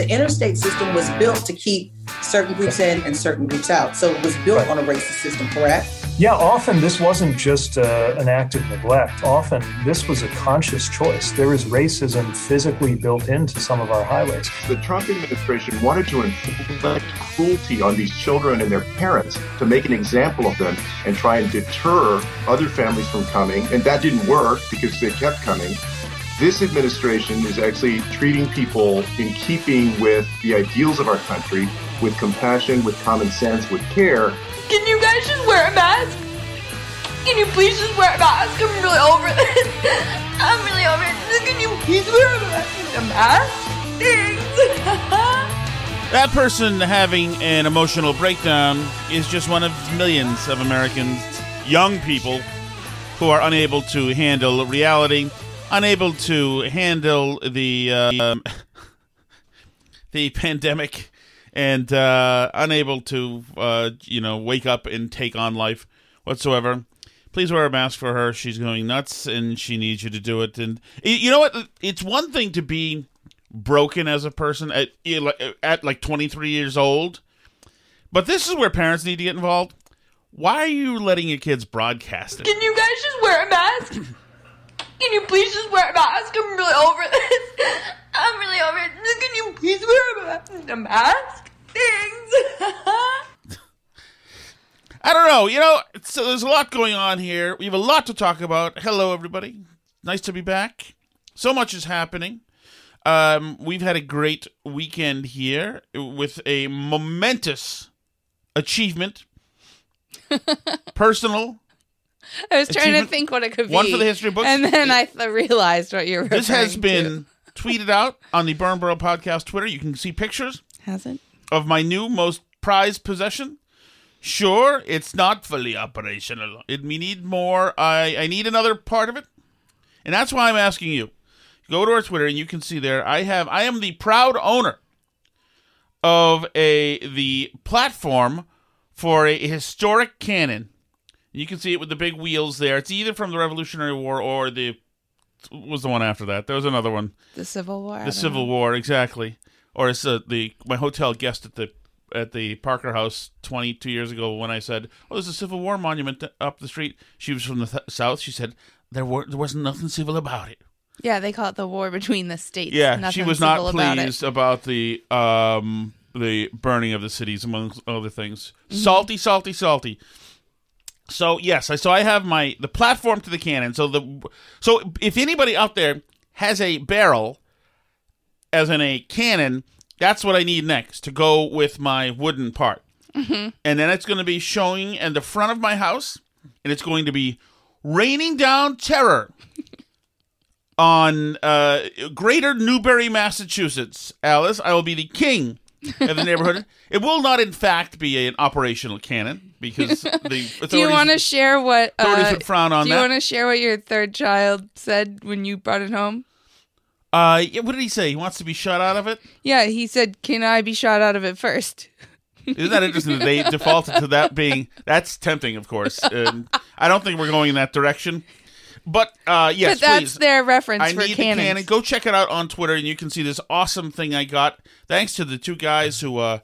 the interstate system was built to keep certain groups in and certain groups out. So it was built on a racist system, correct? Yeah, often this wasn't just uh, an act of neglect. Often this was a conscious choice. There is racism physically built into some of our highways. The Trump administration wanted to inflict cruelty on these children and their parents to make an example of them and try and deter other families from coming. And that didn't work because they kept coming. This administration is actually treating people in keeping with the ideals of our country, with compassion, with common sense, with care. Can you guys just wear a mask? Can you please just wear a mask? I'm really over this. I'm really over this. Can you please wear a mask? A mask? Thanks. That person having an emotional breakdown is just one of millions of Americans, young people, who are unable to handle reality, unable to handle the um, the pandemic, and uh, unable to uh, you know wake up and take on life whatsoever. Please wear a mask for her. She's going nuts, and she needs you to do it. And you know what? It's one thing to be broken as a person at at like 23 years old. But this is where parents need to get involved. Why are you letting your kids broadcast it? Can you guys just wear a mask? Can you please just wear a mask? I'm really over this. I'm really over it. Can you please wear a mask? A mask? Thanks. I don't know. You know, so there's a lot going on here. We have a lot to talk about. Hello, everybody. Nice to be back. So much is happening. Um, we've had a great weekend here with a momentous achievement, personal. I was trying to think what it could be. one for the history books. And then I th- realized what you were This has been tweeted out on the Burn Barrel Podcast Twitter. You can see pictures. Has it? of my new most prized possession. Sure, it's not fully operational. It, we need more. I, I need another part of it, and that's why I'm asking you. Go to our Twitter, and you can see there. I have. I am the proud owner of a the platform for a historic cannon. You can see it with the big wheels there. It's either from the Revolutionary War or the was the one after that. There was another one. The Civil War. The Civil know. War, exactly. Or it's uh, the my hotel guest at the at the Parker House 22 years ago when I said, "Oh, there's a Civil War monument up the street." She was from the th- south. She said there were there wasn't nothing civil about it. Yeah, they call it the war between the states. Yeah, Nothing she was not about pleased about, the um the burning of the cities among other things. Mhm. Salty, salty, salty. So yes, I so I have my the platform to the cannon. So the so if anybody out there has a barrel as in a cannon, that's what I need next to go with my wooden part. Mhm. And then it's going to be showing in the front of my house, and it's going to be raining down terror on uh, Greater Newbury, Massachusetts. Alice, I will be the king in the neighborhood. It will not, in fact, be an operational cannon because the authorities. Do you want to share what? authorities Uh, would frown on do you that. want to share what your third child said when you brought it home? Uh, yeah, what did he say? He wants to be shot out of it. Yeah, he said, "Can I be shot out of it first? Isn't that interesting? that They defaulted to that being that's tempting, of course. And I don't think we're going in that direction. But uh, yes, but that's please. their reference I for need cannons. the cannon. Go check it out on Twitter, and you can see this awesome thing I got. Thanks to the two guys who uh,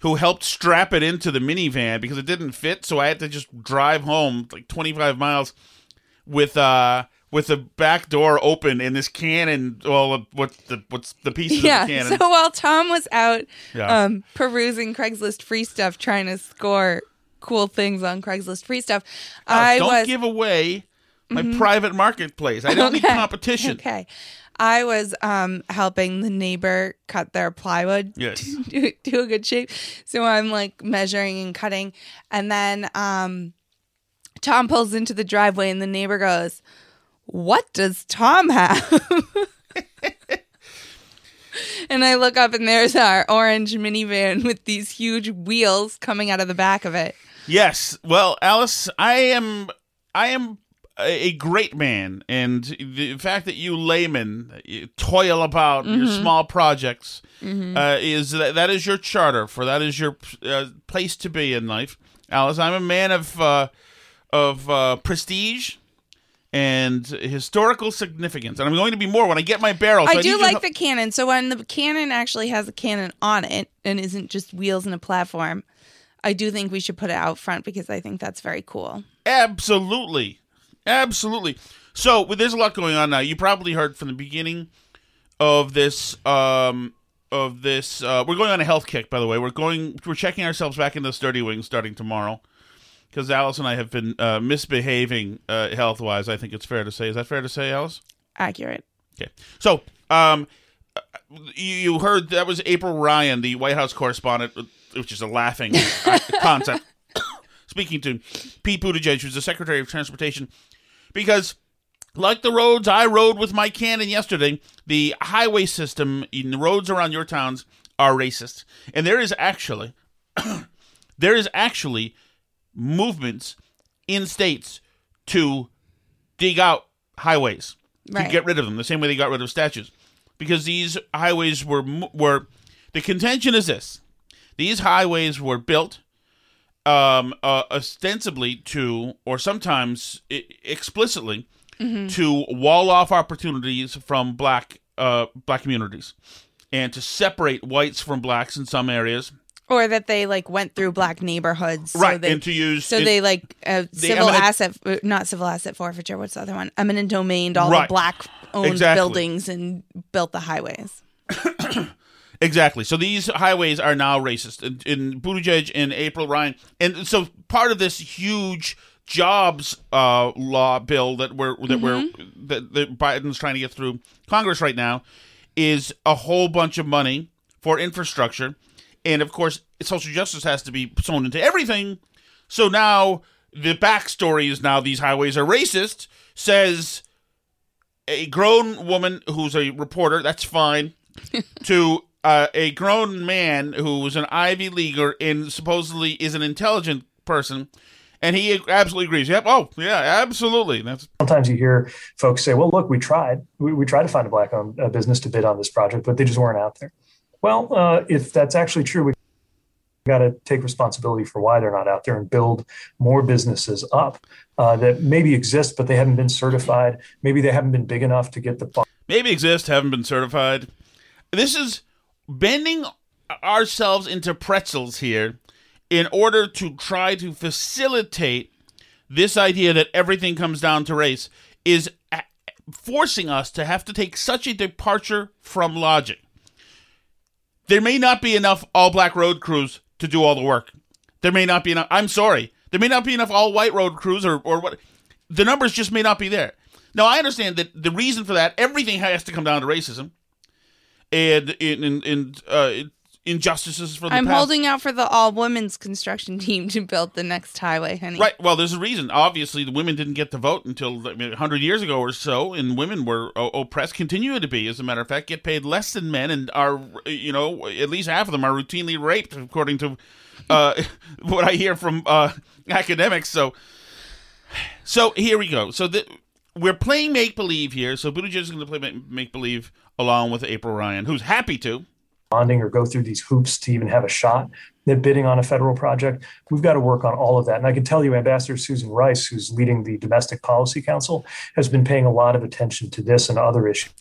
who helped strap it into the minivan because it didn't fit, so I had to just drive home like 25 miles with uh with the back door open and this cannon. Well, what's the what's the pieces yeah. of the cannon? So while Tom was out Yeah. um, perusing Craigslist free stuff, trying to score cool things on Craigslist free stuff, Oh, I don't was give away my Mhm. private marketplace. I don't need competition. Okay. I was um, helping the neighbor cut their plywood. Yes. do, do a good shape. So I'm like measuring and cutting. And then um, Tom pulls into the driveway and the neighbor goes, What does Tom have? and I look up and there's our orange minivan with these huge wheels coming out of the back of it. Yes. Well, Alice, I am I am a great man, and the fact that you laymen you toil about your Mhm. small projects Mhm. uh, is that that is your charter for that is your uh, place to be in life, Alice. I'm a man of uh, of uh, prestige and historical significance, and I'm going to be more when I get my barrel. So I need do like help- the cannon. So when the cannon actually has a cannon on it and isn't just wheels and a platform, I do think we should put it out front because I think that's very cool. Absolutely. Absolutely. So there's a lot going on now. You probably heard from the beginning of this um of this uh we're going on a health kick by the way. We're going we're checking ourselves back into sturdy wings starting tomorrow. Because Alice and I have been uh, misbehaving uh, health wise, I think it's fair to say. Is that fair to say, Alice? Accurate. Okay. So, um, you, you heard that was April Ryan, the White House correspondent, which is a laughing concept, speaking to Pete Buttigieg, who's the Secretary of Transportation, because like the roads I rode with my cannon yesterday, the highway system in the roads around your towns are racist, and there is actually there is actually movements in states to dig out highways to get rid of them the same way they got rid of statues. Because these highways were were the contention is this. These highways were built um uh, ostensibly to or sometimes I- explicitly Mhm. to wall off opportunities from black uh black communities and to separate whites from blacks in some areas Or that they like went through black neighborhoods, so Right, They, and to use- so it- they like uh, civil eminent- asset, uh, not civil asset forfeiture. What's the other one? Eminent domained all Right. the black owned Exactly. buildings and built the highways. Exactly. So these highways are now racist. In, in Buttigieg and April Ryan, and so part of this huge jobs uh, law bill that we're that we're that, that Biden's trying to get through Congress right now is a whole bunch of money for infrastructure, and of course, social justice has to be sewn into everything. So now the backstory is now these highways are racist. Says a grown woman who's a reporter. That's fine to uh, a grown man who was an Ivy Leaguer and supposedly is an intelligent person, and he absolutely agrees. Yep. Oh, yeah, absolutely. That's Sometimes you hear folks say, well, look, we tried. We, we tried to find a black owned uh, business to bid on this project, but they just weren't out there. Well, uh, if that's actually true, we got to take responsibility for why they're not out there and build more businesses up uh, that maybe exist, but they haven't been certified. Maybe they haven't been big enough to get the maybe exist, haven't been certified. This is bending ourselves into pretzels here in order to try to facilitate this idea that everything comes down to race is forcing us to have to take such a departure from logic. There may not be enough all black road crews to do all the work. There may not be enough. I'm sorry. There may not be enough all white road crews or, or what. The numbers just may not be there. Now, I understand that the reason for that, everything has to come down to racism. And, and, and, and uh, injustices for the I'm past. holding out for the all women's construction team to build the next highway, honey. Right. Well, there's a reason. Obviously, the women didn't get to vote until I mean, 100 years ago or so, and women were o- oppressed, continue to be, as a matter of fact, get paid less than men, and are, you know, at least half of them are routinely raped, according to uh, what I hear from uh, academics. So, so here we go. So the, we're playing make believe here. So Buttigieg is going to play make believe along with April Ryan, who's happy to. Bonding or go through these hoops to even have a shot at bidding on a federal project. We've got to work on all of that. And I can tell you, Ambassador Susan Rice, who's leading the Domestic Policy Council, has been paying a lot of attention to this and other issues.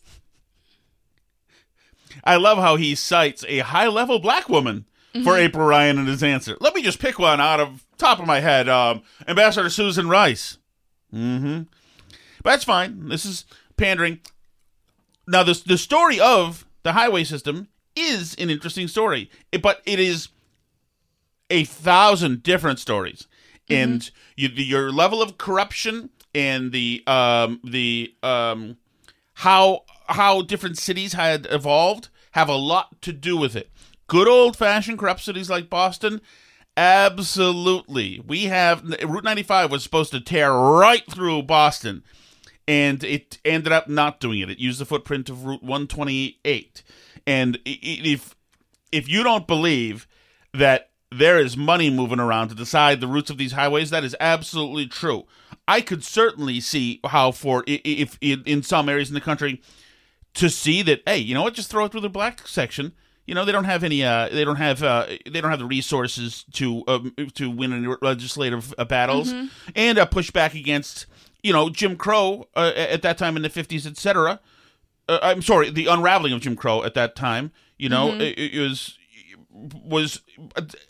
I love how he cites a high level black woman for April Ryan in his answer. Let me just pick one out of top of my head. Um, Ambassador Susan Rice. Mm-hmm. But that's fine. This is pandering. Now, this the story of the highway system is an interesting story, It- but it is a thousand different stories, and you, your level of corruption and the um, the um, how how different cities had evolved have a lot to do with it. Good old fashioned corrupt cities like Boston, absolutely. We have Route 95 was supposed to tear right through Boston, and it ended up not doing it. It used the footprint of Route 128. And if if you don't believe that there is money moving around to decide the routes of these highways, that is absolutely true. I could certainly see how, for i- i- if in, some areas in the country, to see that, hey, you know what, just throw it through the black section. You know, they don't have any, uh, they don't have, uh, they don't have the resources to um, to win any legislative uh, battles and uh, push back against, you know, Jim Crow uh, at that time in the fifties, etc. Uh, I'm sorry, the unraveling of Jim Crow at that time. You know, it, it was was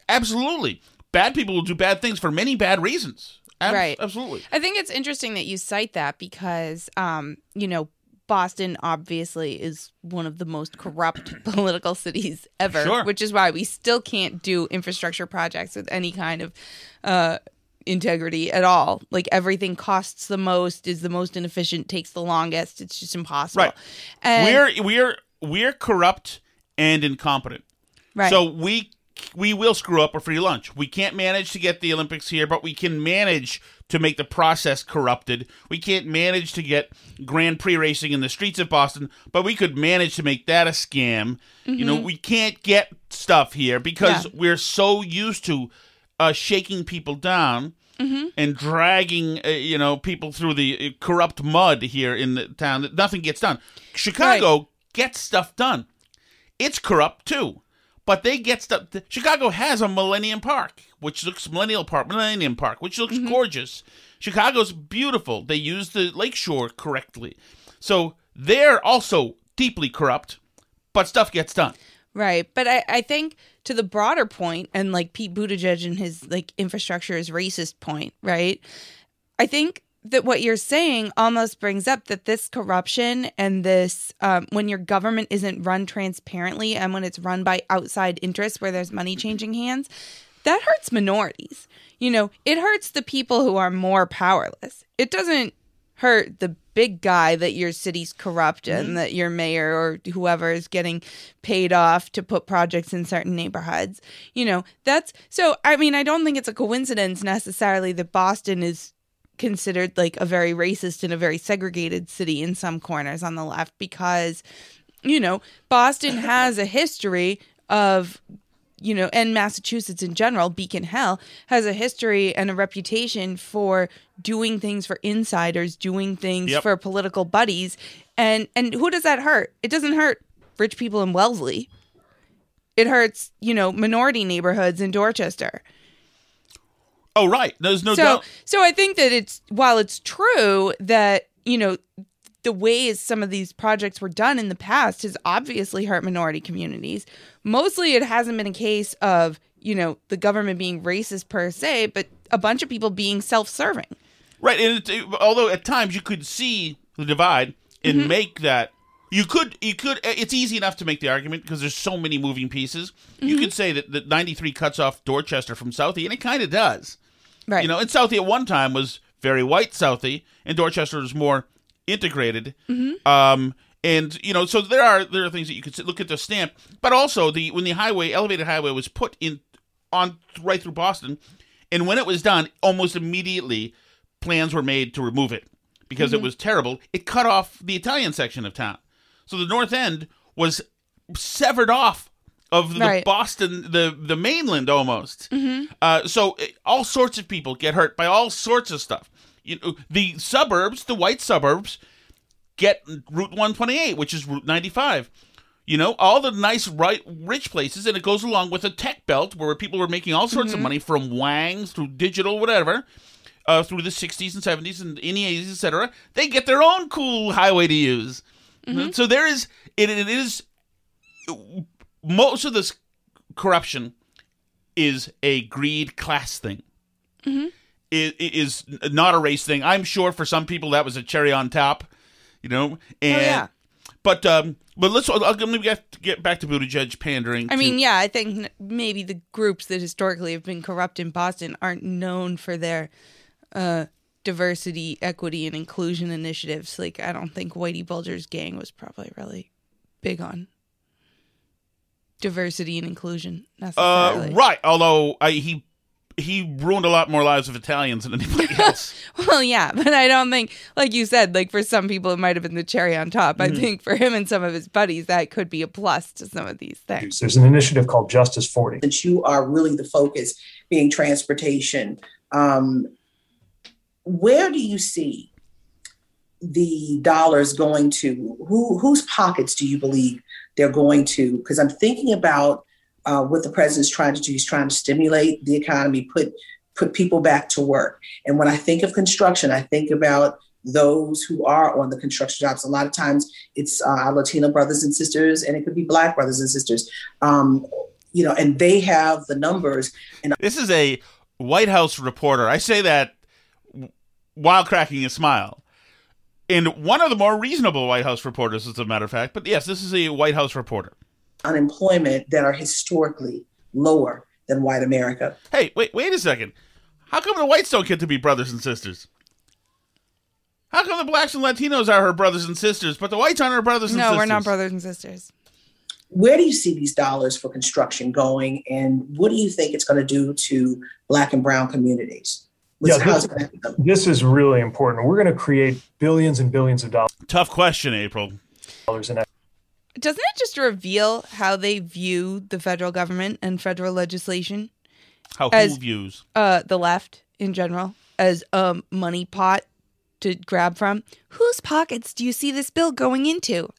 absolutely bad people will do bad things for many bad reasons. Ab- Right. Absolutely. I think it's interesting that you cite that because, um, you know, Boston obviously is one of the most corrupt political cities ever, Sure. which is why we still can't do infrastructure projects with any kind of uh, integrity at all. Like everything costs the most, is the most inefficient, takes the longest. It's just impossible. Right. And we're we're we're corrupt and incompetent. Right. So we we will screw up a free lunch. We can't manage to get the Olympics here, but we can manage to make the process corrupted. We can't manage to get Grand Prix racing in the streets of Boston, but we could manage to make that a scam. You know, we can't get stuff here because Mm-hmm. Yeah. we're so used to uh, shaking people down Mm-hmm. and dragging uh, you know people through the uh, corrupt mud here in the town that nothing gets done. Chicago gets stuff done. It's corrupt too, but they get stuff. Chicago has a Millennium Park, which looks Millennial Park, Millennium Park, which looks gorgeous. Chicago's beautiful. They use the lakeshore correctly, so they're also deeply corrupt, but stuff gets done. Right. But I, I think to the broader point and like Pete Buttigieg and his like infrastructure is racist point, right? I think that what you're saying almost brings up that this corruption and this um, when your government isn't run transparently and when it's run by outside interests where there's money changing hands, that hurts minorities. You know, it hurts the people who are more powerless. It doesn't hurt the big guy that your city's corrupt and mm-hmm. that your mayor or whoever is getting paid off to put projects in certain neighborhoods. You know, that's so I mean, I don't think it's a coincidence necessarily that Boston is considered like a very racist and a very segregated city in some corners on the left because you know, Boston has a history of you know, and Massachusetts in general, Beacon Hill has a history and a reputation for doing things for insiders, doing things Yep. for political buddies. And and who does that hurt? It doesn't hurt rich people in Wellesley. It hurts, you know, minority neighborhoods in Dorchester. Oh, right. There's no so doubt. so I think that it's while it's true that, you know, the ways some of these projects were done in the past has obviously hurt minority communities. Mostly it hasn't been a case of, you know, the government being racist per se, but a bunch of people being self-serving. Right, and it, it- although at times you could see the divide and Mm-hmm. make that, you could, you could. It's easy enough to make the argument because there's so many moving pieces. You Mm-hmm. could say that that 93 cuts off Dorchester from Southie, and it kind of does. Right. You know, and Southie at one time was very white Southie, and Dorchester was more integrated. Mm-hmm. Um, And you know, so there are there are things that you could look at the stamp, but also the when the highway elevated highway was put in on right through Boston, and when it was done, almost immediately plans were made to remove it because it Mhm. was terrible. It cut off the Italian section of town, so the north end was severed off of the Right. Boston, the the mainland almost. Mhm. Uh, so uh, all sorts of people get hurt by all sorts of stuff. You know, the suburbs, the white suburbs, get Route 128, which is Route 95. You know, all the nice, right, rich places, and it goes along with a tech belt where people were making all sorts of Mhm. money from Wangs through digital, whatever, uh, through the 60s and 70s and in the 80s, etc. They get their own cool highway to use. So there is, it, it is, most of this corruption is a greed class thing. Mm-hmm. It, it is not a race thing. I'm sure for some people that was a cherry on top, you know. And, yeah. But um, but let's I'll, let me get get back to Buttigieg pandering. I to- mean, yeah, I think maybe the groups that historically have been corrupt in Boston aren't known for their uh, diversity, equity, and inclusion initiatives. Like, I don't think Whitey Bulger's gang was probably really big on diversity and inclusion uh, necessarily. right. Although I, he he ruined a lot more lives of Italians than anybody else. Well, yeah, but I don't think, like you said, like for some people it might have been the cherry on top. I Mhm. think for him and some of his buddies, that could be a plus to some of these things. There's an initiative called Justice 40. Since you are really the focus being transportation, um, where do you see the dollars going to? Who whose pockets do you believe they're going to? Because I'm thinking about uh, what the president's trying to do. He's trying to stimulate the economy, put put people back to work. And when I think of construction, I think about those who are on the construction jobs. A lot of times it's uh, our Latino brothers and sisters, and it could be Black brothers and sisters. Um, you know, and they have the numbers. And This is a White House reporter. I say that while cracking a smile. And one of the more reasonable White House reporters, as a matter of fact. But yes, this is a White House reporter. Unemployment that are historically lower than white America. Hey, wait, wait a second. How come the whites don't get to be brothers and sisters? How come the blacks and Latinos are her brothers and sisters, but the whites aren't her brothers and No, sisters? we're not brothers and sisters. Where do you see these dollars for construction going, and what do you think it's going to do to Black and Brown communities? What's- Yeah, this, it gonna help them? this is really important. We're going to create billions and billions of dollars. Tough question, April. Dollars in Doesn't it just reveal how they view the federal government and federal legislation? How As- who views? Uh, the left in general as a money pot to grab from. Whose pockets do you see this bill going into?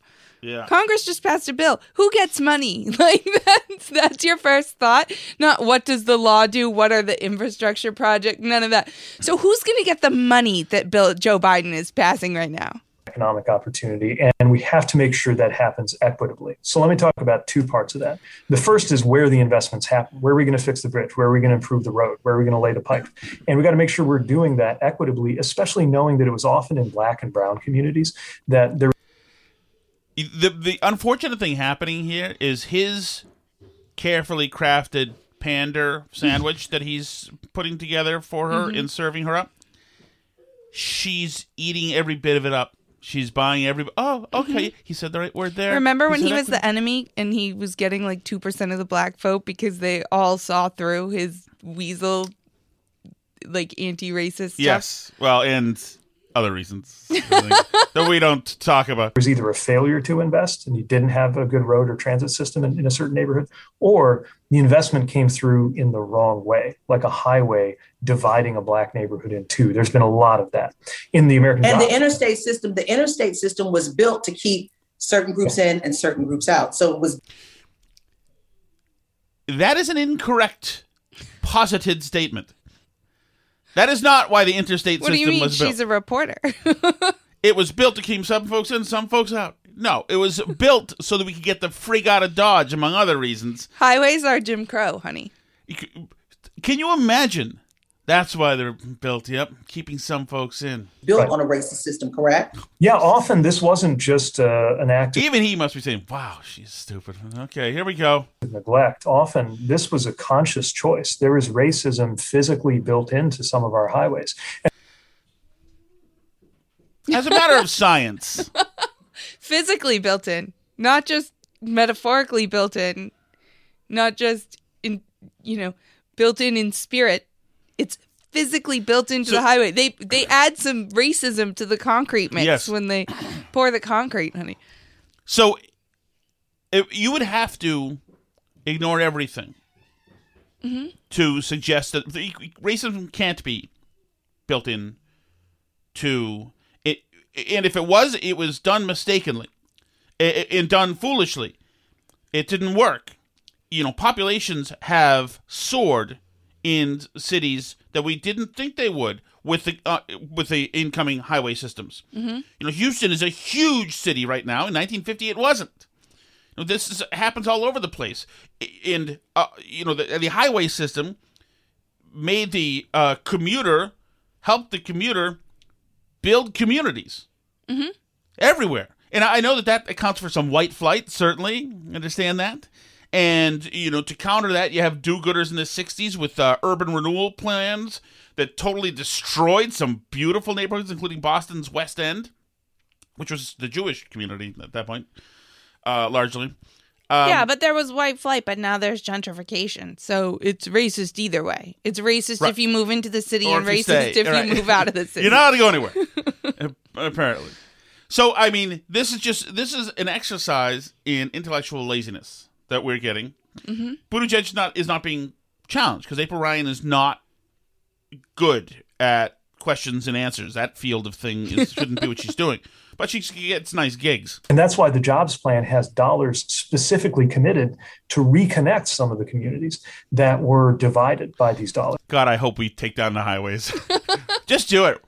Yeah. Congress just passed a bill. Who gets money? Like that's that's your first thought. Not what does the law do? What are the infrastructure project? None of that. So who's going to get the money that Bill Joe Biden is passing right now? Economic opportunity, and we have to make sure that happens equitably. So let me talk about two parts of that. The first is where the investments happen. Where are we going to fix the bridge? Where are we going to improve the road? Where are we going to lay the pipe? And we got to make sure we're doing that equitably, especially knowing that it was often in black and brown communities that there The the unfortunate thing happening here is his carefully crafted pander sandwich that he's putting together for her Mhm. and serving her up. She's eating every bit of it up. She's buying every. Oh, okay. Mm-hmm. He said the right word there. Remember when he was the enemy and he was getting like 2% of the black vote because they all saw through his weasel, like anti racist stuff? Yes. Well, and other reasons I that we don't talk about. was either a failure to invest and you didn't have a good road or transit system in, in a certain neighborhood, or the investment came through in the wrong way, like a highway dividing a black neighborhood in two. There's been a lot of that in the American And Jobs the interstate system, the interstate system was built to keep certain groups in and certain groups out. So it was That is an incorrect posited statement. That is not why the interstate What do system you mean was built. she's a reporter? It was built to keep some folks in, some folks out. No, it was built so that we could get the freak out of Dodge, among other reasons. Highways are Jim Crow, honey. Can you imagine? That's why they're built. Yep, keeping some folks in. built on a racist system, correct? Yeah, often this wasn't just uh, an act of Even he must be saying, "Wow, she's stupid." Okay, here we go. neglect. Often this was a conscious choice. There is racism physically built into some of our highways. As a matter of science, physically built in, not just metaphorically built in, not just in you know built in in spirit. It's physically built into So- the highway. They they add some racism to the concrete mix Yes. when they pour the concrete, honey. So it, you would have to ignore everything mm-hmm. to suggest that the, racism can't be built in to it. And if it was, it was done mistakenly and done foolishly. It didn't work. You know, populations have soared in cities that we didn't think they would with the uh, with the incoming highway systems. Mm-hmm. You know, Houston is a huge city right now. In 1950, it wasn't. You know, this is, happens all over the place, and uh, you know the, the highway system made the uh, commuter helped the commuter build communities everywhere. And I know that that accounts for some white flight, certainly. Understand that. And, you know, to counter that, you have do gooders in the 60s with uh, urban renewal plans that totally destroyed some beautiful neighborhoods, including Boston's West End, which was the Jewish community at that point, uh, largely. Um, yeah, but there was white flight, but now there's gentrification. So it's racist either way. It's racist Right. if you move into the city Or and if you racist stay, if right. you move out of the city. You're not going to go anywhere, apparently. So, I mean, this is just this is an exercise in intellectual laziness that we're getting. Mhm. Buttigieg is not is not being challenged because April Ryan is not good at questions and answers. That field of thing is, shouldn't be what she's doing. But she gets nice gigs. And that's why the jobs plan has dollars specifically committed to reconnect some of the communities that were divided by these dollars. God, I hope we take down the highways. Just do it.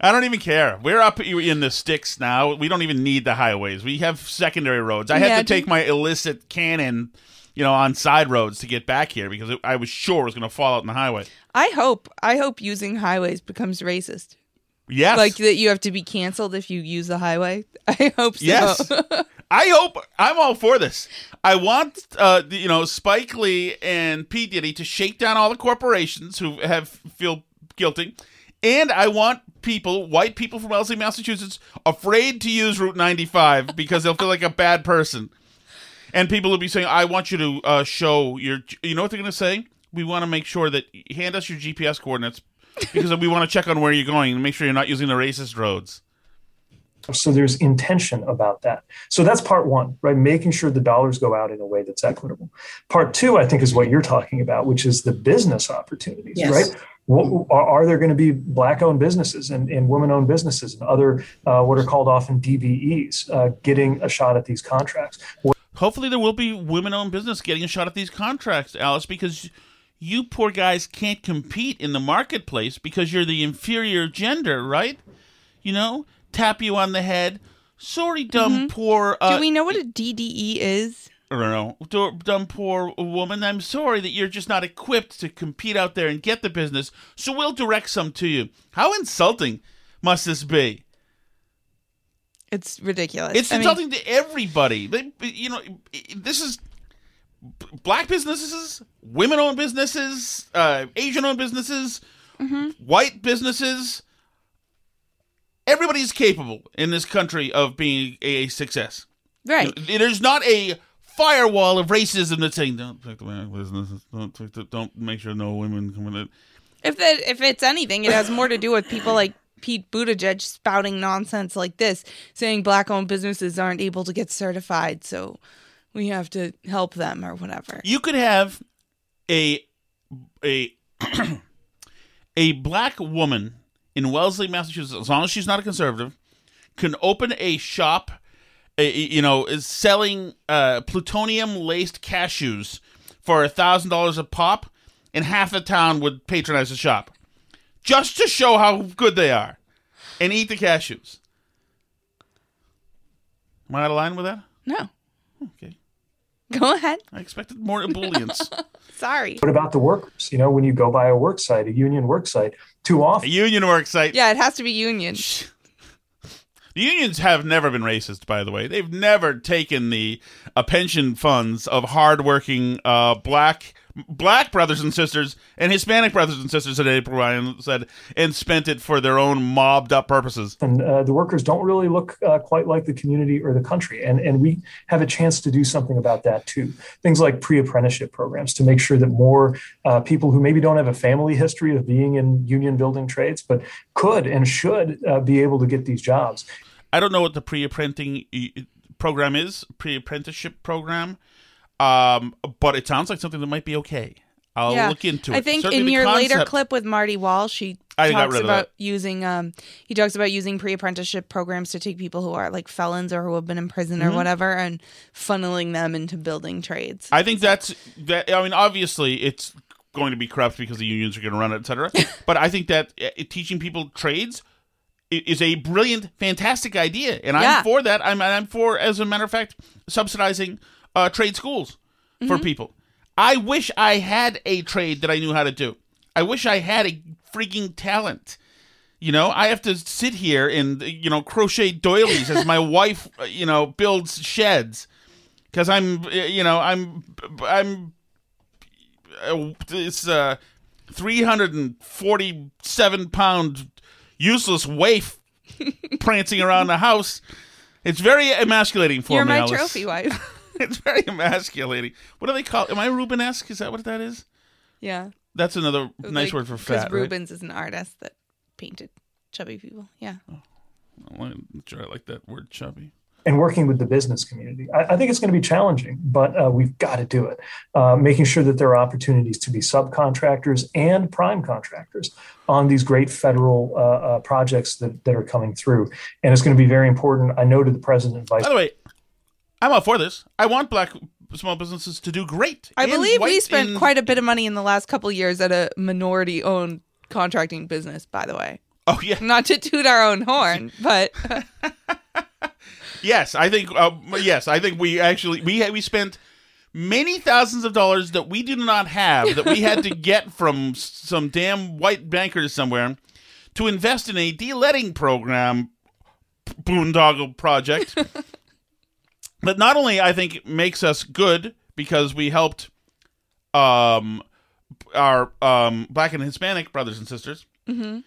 I don't even care. We're up in the sticks now. We don't even need the highways. We have secondary roads. I had to take my illicit cannon, you know, on side roads to get back here because it, I was sure it was going to fall out in the highway. I hope I hope using highways becomes racist. Yes. Like that you have to be canceled if you use the highway. I hope so. Yes. I hope I'm all for this. I want, uh, you know, Spike Lee and P Diddy to shake down all the corporations who have feel guilty, and I want people, white people from Wellesley, Massachusetts, afraid to use Route 95 because they'll feel like a bad person, and people will be saying, "I want you to uh, show your," you know what they're going to say? We want to make sure that hand us your GPS coordinates because we want to check on where you're going and make sure you're not using the racist roads. So there's intention about that. So that's part one, right? Making sure the dollars go out in a way that's equitable. Part two, I think, is what you're talking about, which is the business opportunities, Yes. right? What, are, are there going to be black-owned businesses and, and women-owned businesses and other uh, what are called often DBEs uh, getting a shot at these contracts? Hopefully, there will be women-owned business getting a shot at these contracts, Alice, because you poor guys can't compete in the marketplace because you're the inferior gender, right? You know, tap you on the head. Sorry, dumb poor. Uh, Do we know what a DDE is? I don't know, dumb poor woman. I'm sorry that you're just not equipped to compete out there and get the business. So we'll direct some to you. How insulting must this be? It's ridiculous. It's I mean, insulting to everybody. They, you know, this is black businesses, women-owned businesses, uh, Asian-owned businesses, Mm-hmm. white businesses. Everybody's capable in this country of being a success. right. There's not a firewall of racism that's saying don't take the black businesses, don't take the, don't make sure no women come in. It. If that if it's anything, it has more to do with people like Pete Buttigieg spouting nonsense like this, saying black-owned businesses aren't able to get certified, so we have to help them or whatever. You could have a a a black woman in Wellesley, Massachusetts, as long as she's not a conservative, can open a shop, you know, is selling uh, plutonium laced cashews for a thousand dollars a pop, and half the town would patronize the shop just to show how good they are, and eat the cashews. Am I out of line with that? No. Okay, Go ahead. I expected more ebullience. Sorry. What about the workers? You know, when you go by a work site, a union work site, too often. a union work site. Yeah, it has to be union. The unions have never been racist, by the way. They've never taken the uh, pension funds of hardworking uh, black black brothers and sisters and Hispanic brothers and sisters, as April Ryan said, and spent it for their own mobbed up purposes. And uh, the workers don't really look uh, quite like the community or the country. And, and we have a chance to do something about that too. Things like pre apprenticeship programs to make sure that more uh, people who maybe don't have a family history of being in union building trades, but could and should uh, be able to get these jobs. I don't know what the pre apprenting program is, pre apprenticeship program. Um, but it sounds like something that might be okay. I'll Yeah. look into it. I think Certainly in your later clip with Marty Walsh, he I talks about using um he talks about using pre-apprenticeship programs to take people who are like felons or who have been in prison or Mhm. whatever and funneling them into building trades. I think that's that. I mean, obviously, it's going to be corrupt because the unions are going to run it, et cetera. but I think that uh, teaching people trades is a brilliant, fantastic idea, and Yeah. I'm for that. I'm I'm for, as a matter of fact, subsidizing uh, trade schools for Mhm. people. I wish I had a trade that I knew how to do. I wish I had a freaking talent. You know, I have to sit here and you know crochet doilies as my wife, uh, you know, builds sheds because I'm, uh, you know, I'm, I'm, uh, this uh, three hundred and forty-seven pound useless waif prancing around the house. It's very emasculating for You're me. my Alice. trophy wife. it's very emasculating. What do they call? Am I Rubenesque? Is that what that is? yeah. That's another nice Like, word for fat. right? Rubens is an artist that painted chubby people. Yeah. Sure I like that word, chubby. And working with the business community. I, I think it's going to be challenging, but uh, we've got to do it. Uh, making sure that there are opportunities to be subcontractors and prime contractors on these great federal uh, uh, projects that, that are coming through. And it's going to be very important. I know to the president and vice. By the way, I'm all for this. I want black small businesses to do great. I And believe we spent in- quite a bit of money in the last couple years at a minority owned contracting business, by the way. Oh yeah. Not to toot our own horn, but Yes, I think. Uh, yes, I think we actually we we spent many thousands of dollars that we do not have that we had to get from some damn white bankers somewhere to invest in a de-letting program boondoggle project that not only I think makes us good because we helped um our um black and Hispanic brothers and sisters, Mhm.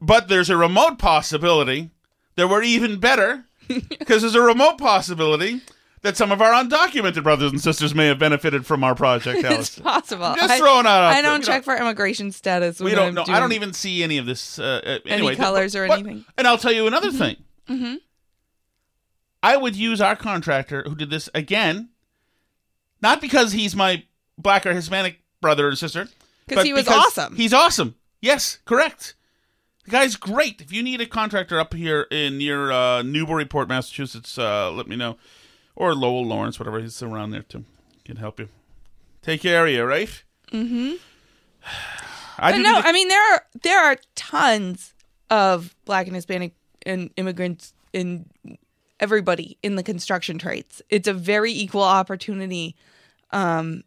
but there's a remote possibility that we're even better because there's a remote possibility that some of our undocumented brothers and sisters may have benefited from our project. it's Alice. possible. Just I- throwing out I there, don't check know. for immigration status. we don't I'm know. I don't even see any of this. Uh, uh, anyway, any colors or but- anything. And I'll tell you another thing. Mm-hmm. I would use our contractor who did this again, not because he's my black or Hispanic brother or sister, 'Cause but he was because awesome. He's awesome. Yes, correct. Guy's great. If you need a contractor up here in near uh, Newburyport, Massachusetts, uh, let me know, or Lowell, Lawrence, whatever. He's around there too. Can help you. Take care of you, right? Mm-hmm. I But do no, need I mean there are there are tons of black and Hispanic and immigrants in everybody in the construction trades. It's a very equal opportunity um,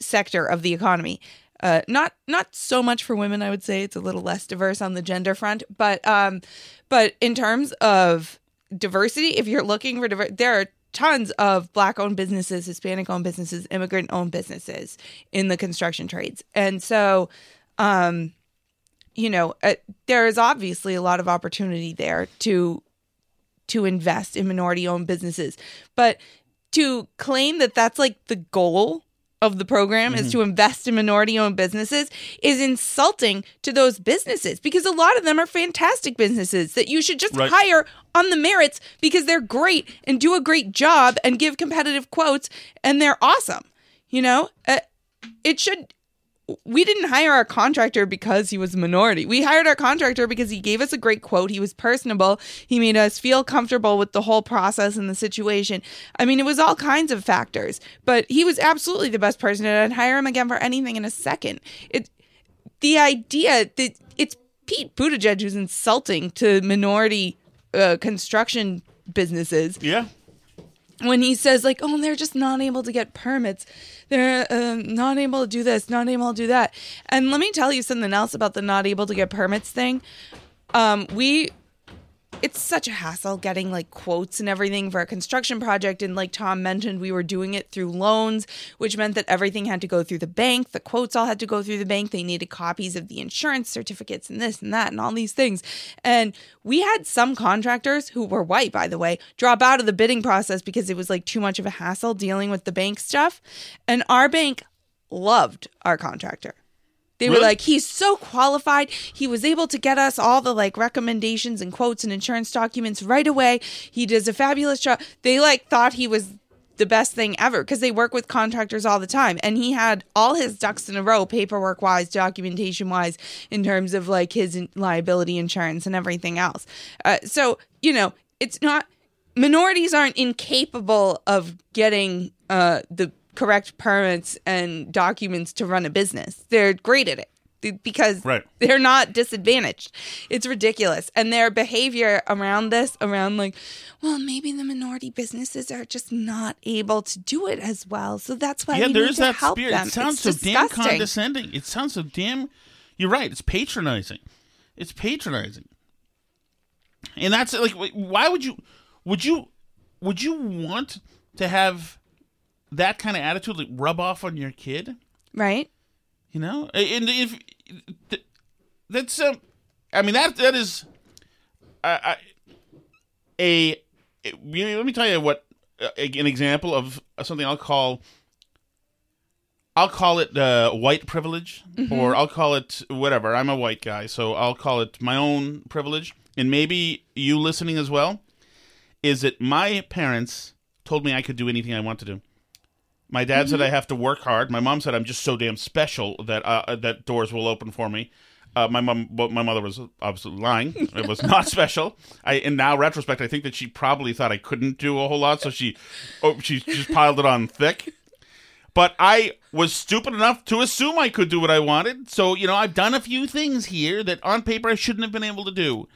sector of the economy. Uh, not not so much for women, I would say. It's a little less diverse on the gender front, but um, but in terms of diversity, if you're looking for there are tons of black-owned businesses, Hispanic-owned businesses, immigrant-owned businesses in the construction trades, and so um, you know, uh, there is obviously a lot of opportunity there to to invest in minority owned businesses. But to claim that that's like the goal of the program is Mhm. to invest in minority owned businesses is insulting to those businesses because a lot of them are fantastic businesses that you should just Right. hire on the merits because they're great and do a great job and give competitive quotes and they're awesome. You know, uh, it should we didn't hire our contractor because he was a minority. We hired our contractor because he gave us a great quote. He was personable. He made us feel comfortable with the whole process and the situation. I mean, it was all kinds of factors, but he was absolutely the best person, and I'd hire him again for anything in a second. It, the idea that it's Pete Buttigieg who's insulting to minority uh, construction businesses Yeah. When he says like oh they're just not able to get permits. They're um, not able to do this not able to do that. And let me tell you something else about the not able to get permits thing. Um, we it's such a hassle getting like quotes and everything for a construction project. And like Tom mentioned, we were doing it through loans, which meant that everything had to go through the bank. The quotes all had to go through the bank. They needed copies of the insurance certificates and this and that and all these things. And we had some contractors who were white, by the way, drop out of the bidding process because it was like too much of a hassle dealing with the bank stuff. And our bank loved our contractor. They were like, he's so qualified. He was able to get us all the like recommendations and quotes and insurance documents right away. He does a fabulous job. They like thought he was the best thing ever because they work with contractors all the time. And he had all his ducks in a row, paperwork wise, documentation wise, in terms of like his liability insurance and everything else. Uh, so, you know, it's not, minorities aren't incapable of getting uh, the correct permits and documents to run a business. They're great at it because Right. they're not disadvantaged. It's ridiculous. And their behavior around this, around like, well, maybe the minority businesses are just not able to do it as well. So that's why yeah, we there need is to that help spirit. them. It sounds It's so damn condescending. It sounds so damn. You're right. It's patronizing. It's patronizing. And that's like, why would you? Would you? Would you want to have that kind of attitude like rub off on your kid? Right? You know, and if that's um, I mean that that is, I, I a, it- you know, let me tell you what uh, an example of something I'll call. I'll call it uh, white privilege, or I'll call it whatever. I'm a white guy, so I'll call it my own privilege, and maybe you listening as well. Is that my parents told me I could do anything I want to do. My dad said I have to work hard. My mom said I'm just so damn special that uh, that doors will open for me. Uh, my mom, my mother was obviously lying. It was not special. I, in now retrospect, I think that she probably thought I couldn't do a whole lot, so she, oh, she just piled it on thick. But I was stupid enough to assume I could do what I wanted. So you know, I've done a few things here that on paper I shouldn't have been able to do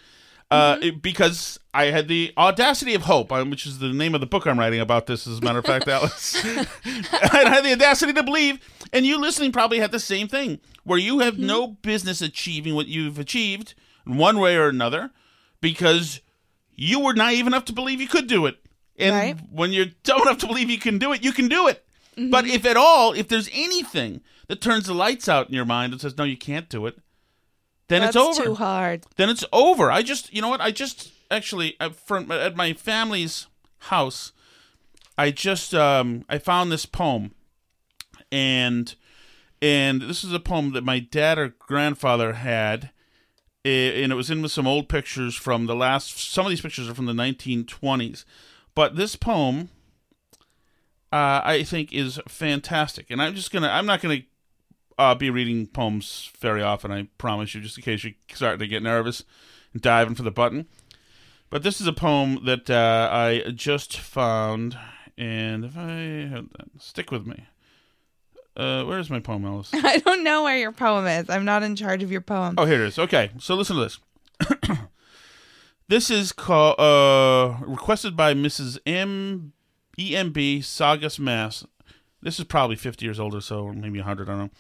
uh, it- because I had the audacity of hope, um, which is the name of the book I'm writing about this. As a matter of fact, Alice, I had the audacity to believe, and you listening probably had the same thing, where you have no business achieving what you've achieved in one way or another, because you were naive enough to believe you could do it, and Right. when you're dumb enough to believe you can do it, you can do it. But if at all, if there's anything that turns the lights out in your mind and says no, you can't do it, then That's it's over too hard. then it's over. I just, you know what? I just actually from at my family's house, I just um I found this poem, and and this is a poem that my dad or grandfather had, and it was in with some old pictures from the last. Some of these pictures are from the 1920s, but this poem. Uh, I think is fantastic, and I'm just gonna. I'm not gonna uh, be reading poems very often. I promise you, just in case you start to get nervous and diving for the button. But this is a poem that uh, I just found, and if I had that, stick with me. Uh, where's my poem, Alice? I don't know where your poem is. I'm not in charge of your poem. Oh, here it is. Okay, so listen to this. this is called uh, requested by Mrs. M. EMB Saugus Mass. This is probably 50 years old or so, or maybe 100, I don't know.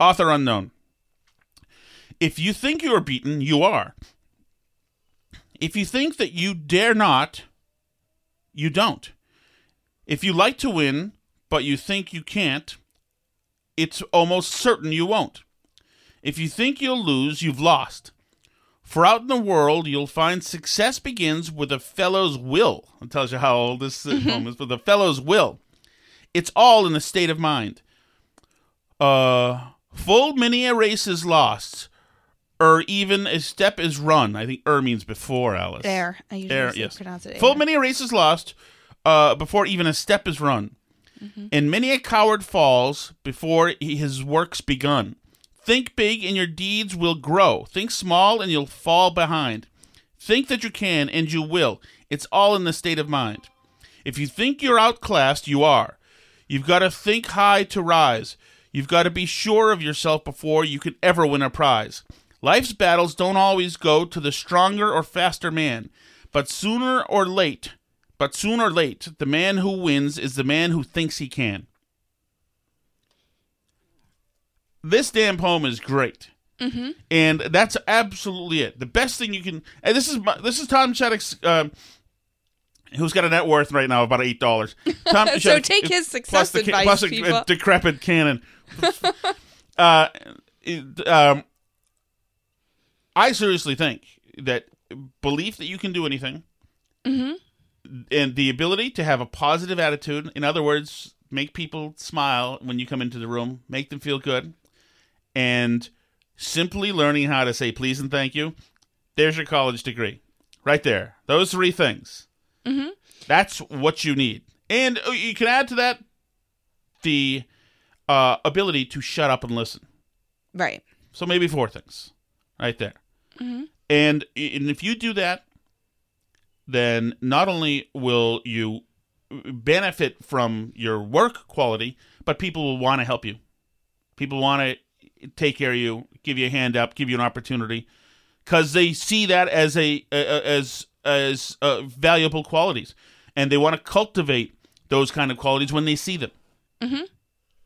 Author unknown. If you think you are beaten, you are. If you think that you dare not, you don't. If you like to win, but you think you can't, it's almost certain you won't. If you think you'll lose, you've lost. For out in the world, you'll find success begins with a fellow's will. It tells you how old this uh, poem is, but the fellow's will. It's all in the state of mind. Uh, full many a race is lost, or even a step is run. I think "er" means before, Alice. There. I usually er, Air, yes. pronounce it Full air. many a race is lost uh, before even a step is run, mm-hmm. and many a coward falls before he- his work's begun. Think big, and your deeds will grow. Think small, and you'll fall behind. Think that you can, and you will. It's all in the state of mind. If you think you're outclassed, you are. You've got to think high to rise. You've got to be sure of yourself before you can ever win a prize. Life's battles don't always go to the stronger or faster man, but sooner or late, but sooner or late, the man who wins is the man who thinks he can. This damn poem is great. Mm-hmm. and that's absolutely it. The best thing you can, and this is my, this is Tom Shattuck's, um, who's got a net worth right now of about eight dollars. Tom So Shattuck- take his plus success the, ca- advice, plus a, a decrepit cannon. uh, it- um, I seriously think that belief that you can do anything, Mm-hmm. and the ability to have a positive attitude. In other words, make people smile when you come into the room, make them feel good, and simply learning how to say please and thank you. There's your college degree, right there. Those three things. Mm-hmm. That's what you need, and uh, you can add to that the uh, ability to shut up and listen. Right. So maybe four things, right there. Mm-hmm. And, and if you do that, then not only will you benefit from your work quality, but people will want to help you. People want to take care of you, give you a hand up, give you an opportunity, because they see that as a, a as as uh, valuable qualities, and they want to cultivate those kind of qualities when they see them. Mm-hmm.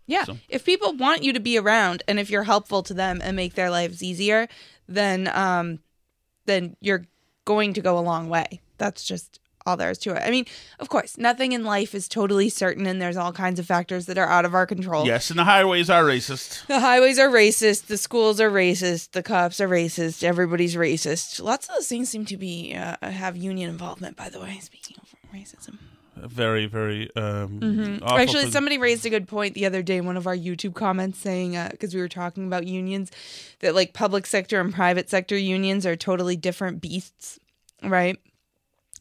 Yeah. So- If people want you to be around and if you're helpful to them and make their lives easier, then um then you're going to go a long way. That's just all there is to it. I mean, of course, nothing in life is totally certain and there's all kinds of factors that are out of our control. Yes, and the highways are racist. The highways are racist, the schools are racist, the cops are racist, everybody's racist. Lots of those things seem to be uh, have union involvement by the way, speaking of racism. Very, very. Um, Mhm. Actually, somebody raised a good point the other day in one of our YouTube comments saying, because we were talking about unions, that like public sector and private sector unions are totally different beasts, right?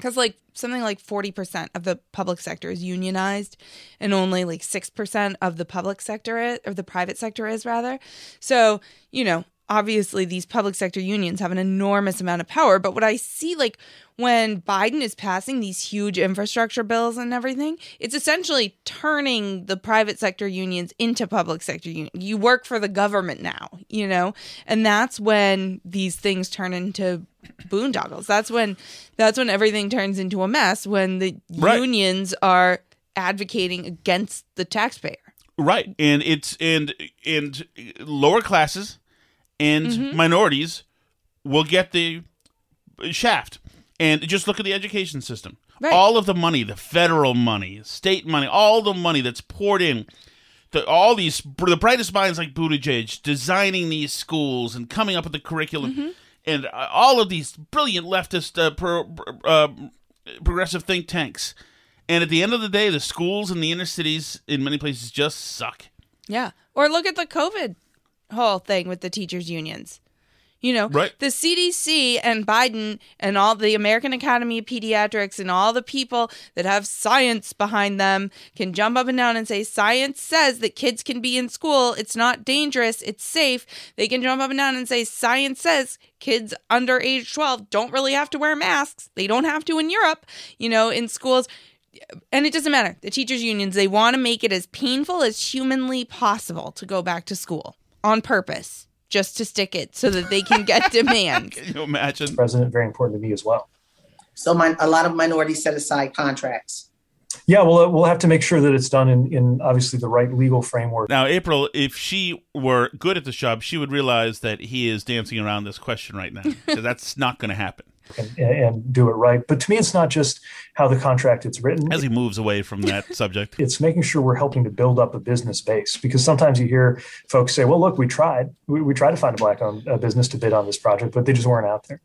Because like something like 40% of the public sector is unionized and only like 6% of the public sector is, or the private sector is rather. So, you know, obviously these public sector unions have an enormous amount of power. But what I see, like when Biden is passing these huge infrastructure bills and everything, it's essentially turning the private sector unions into public sector unions. You work for the government now, you know, and that's when these things turn into boondoggles. That's when that's when everything turns into a mess. When the Right. unions are advocating against the taxpayer. Right, and it's and and lower classes and Mhm. minorities will get the shaft. And just look at the education system. Right. All of the money, the federal money, state money, all the money that's poured in, the, all these the brightest minds like Buttigieg designing these schools and coming up with the curriculum, and uh, all of these brilliant leftist uh, pro, uh, progressive think tanks. And at the end of the day, the schools in the inner cities in many places just suck. Yeah. Or look at the COVID whole thing with the teachers' unions. You know, Right. the CDC and Biden and all the American Academy of Pediatrics and all the people that have science behind them can jump up and down and say, Science says that kids can be in school. It's not dangerous. It's safe. They can jump up and down and say, Science says kids under age 12 don't really have to wear masks. They don't have to in Europe, you know, in schools and it doesn't matter. The teachers' unions, they want to make it as painful as humanly possible to go back to school on purpose, just to stick it so that they can get demand. Can you imagine? President, very important to me as well. So my, a lot of minorities set aside contracts. Yeah, well, uh, we'll have to make sure that it's done in, in obviously the right legal framework. Now, April, if she were good at the job, she would realize that he is dancing around this question right now. that's not going to happen and, and do it right. But to me, it's not just how the contract is written. as he moves away from that subject. It's making sure we're helping to build up a business base because sometimes you hear folks say, "Well, look, we tried. We, we tried to find a black-owned uh, business to bid on this project, but they just weren't out there."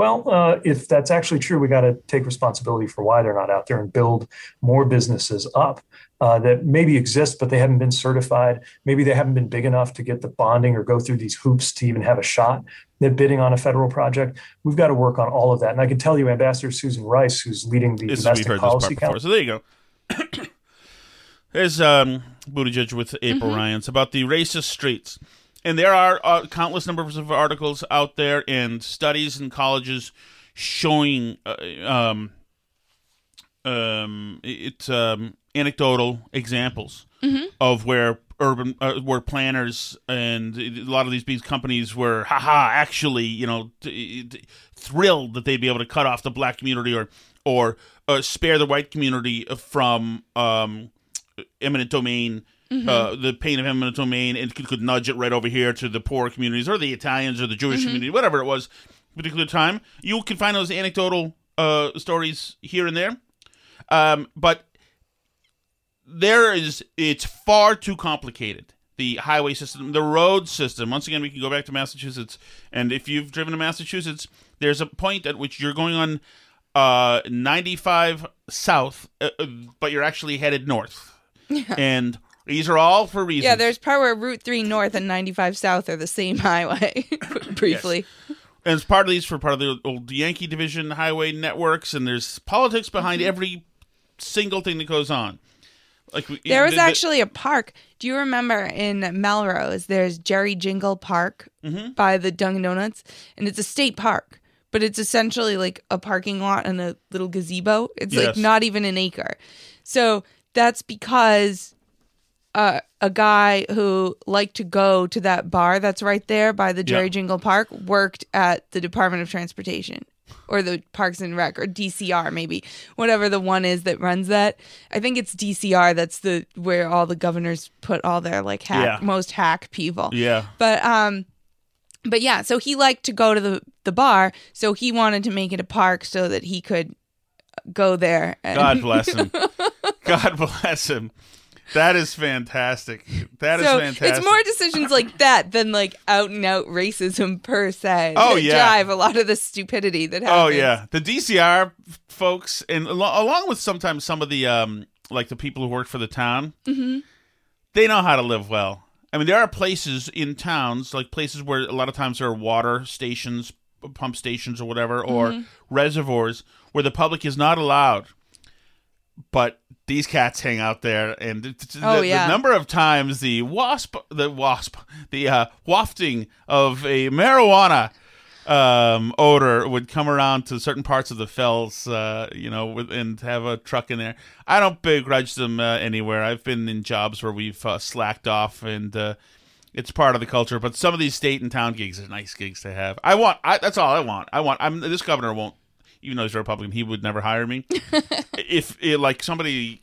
Well, uh, if that's actually true, we got to take responsibility for why they're not out there and build more businesses up uh, that maybe exist, but they haven't been certified. Maybe they haven't been big enough to get the bonding or go through these hoops to even have a shot at bidding on a federal project. We've got to work on all of that. And I can tell you, Ambassador Susan Rice, who's leading the This domestic heard policy council. So there you go. There's um, Buttigieg with April Ryan. It's about the racist streets. And there are uh, countless numbers of articles out there and studies in colleges showing uh, um, um, it's um, anecdotal examples of where urban uh, where planners and a lot of these big companies were haha actually you know t- t- thrilled that they'd be able to cut off the black community or or uh, spare the white community from um, eminent domain Mhm. uh, the pain of eminent domain and could, could nudge it right over here to the poor communities or the Italians or the Jewish Mhm. community, whatever it was, particular time. You can find those anecdotal uh, stories here and there, um, but there is it's far too complicated. The highway system, the road system. Once again, we can go back to Massachusetts, and if you've driven to Massachusetts, there's a point at which you're going on uh, 95 south, uh, uh, but you're actually headed north, and these are all for reasons. Yeah, there's part where Route 3 North and 95 South are the same highway, briefly. and it's part of these for part of the old Yankee Division highway networks, and there's politics behind every single thing that goes on. Like we- There was the- the- actually a park. Do you remember in Melrose? There's Jerry Jingle Park Mhm. by the Dunkin' Donuts, and it's a state park, but it's essentially like a parking lot and a little gazebo. It's Yes. like not even an acre. So that's because uh, a guy who liked to go to that bar that's right there by the Jerry Yeah. Jingle Park worked at the Department of Transportation or the Parks and Rec or DCR maybe whatever the one is that runs that. I think it's DCR that's the where all the governors put all their like hack Yeah. most hack people. Yeah. But um but yeah, so he liked to go to the the bar, so he wanted to make it a park so that he could go there. and- God bless him. God bless him. That is fantastic. That is so fantastic. it's more decisions like that than like out and out racism per se. Oh, that yeah. drive a lot of the stupidity that happens. Oh yeah, the DCR folks, and al- along with sometimes some of the um, like the people who work for the town, mm-hmm. they know how to live well. I mean, there are places in towns, like places where a lot of times there are water stations, pump stations, or whatever, or Mm-hmm. Mhm. reservoirs where the public is not allowed. But these cats hang out there, and it- Oh, the, yeah. the number of times the wasp, the wasp, the uh, wafting of a marijuana um, odor would come around to certain parts of the fells, uh, you know, with, and have a truck in there. I don't begrudge them uh, anywhere. I've been in jobs where we've uh, slacked off, and uh, it's part of the culture. But some of these state and town gigs are nice gigs to have. I want. I, that's all I want. I want. I'm. This governor won't. Even though he's a Republican, he would never hire me. if eh, like somebody,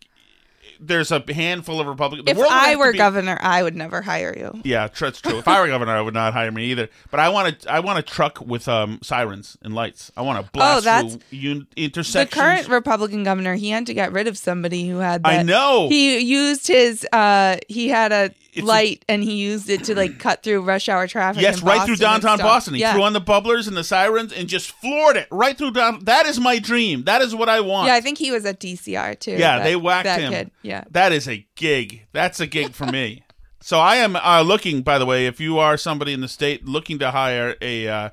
there's a handful of Republicans. If I were be- governor, I would never hire you. yeah, that's true. If I were governor, I would not hire me either. But I want to. I want a truck with um, sirens and lights. I want to blast Oh, that's- through un- The current Republican governor, he had to get rid of somebody who had. I know. He used his. uh He had a light, and he used it to like cut through rush hour traffic. yes, right through downtown. Boston. He yeah. threw on the bubblers and the sirens and just floored it right through down. That is my dream. That is what I want. Yeah, I think he was at DCR too. Yeah, that- they whacked him. Kid. Yeah. that is a gig. That's a gig for me. So I am uh, looking. By the way, if you are somebody in the state looking to hire a uh,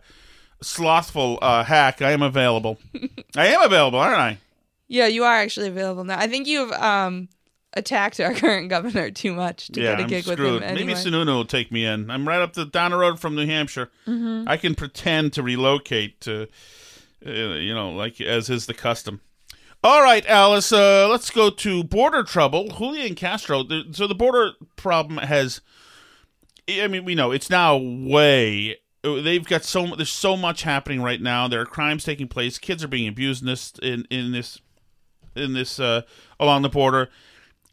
slothful uh, hack, I am available. I am available, aren't I? Yeah, you are actually available now. I think you've um attacked our current governor too much to yeah, get a I'm gig with him. Anyway. Maybe Sununu will take me in. I'm right up the down the road from New Hampshire. Mhm. I can pretend to relocate to, uh, you know, like as is the custom. All right, Alice. Uh, let's go to border trouble. Julian Castro. The, so the border problem has. I mean, we know it's now way. They've got so there's so much happening right now. There are crimes taking place. Kids are being abused in this in in this in this uh, along the border.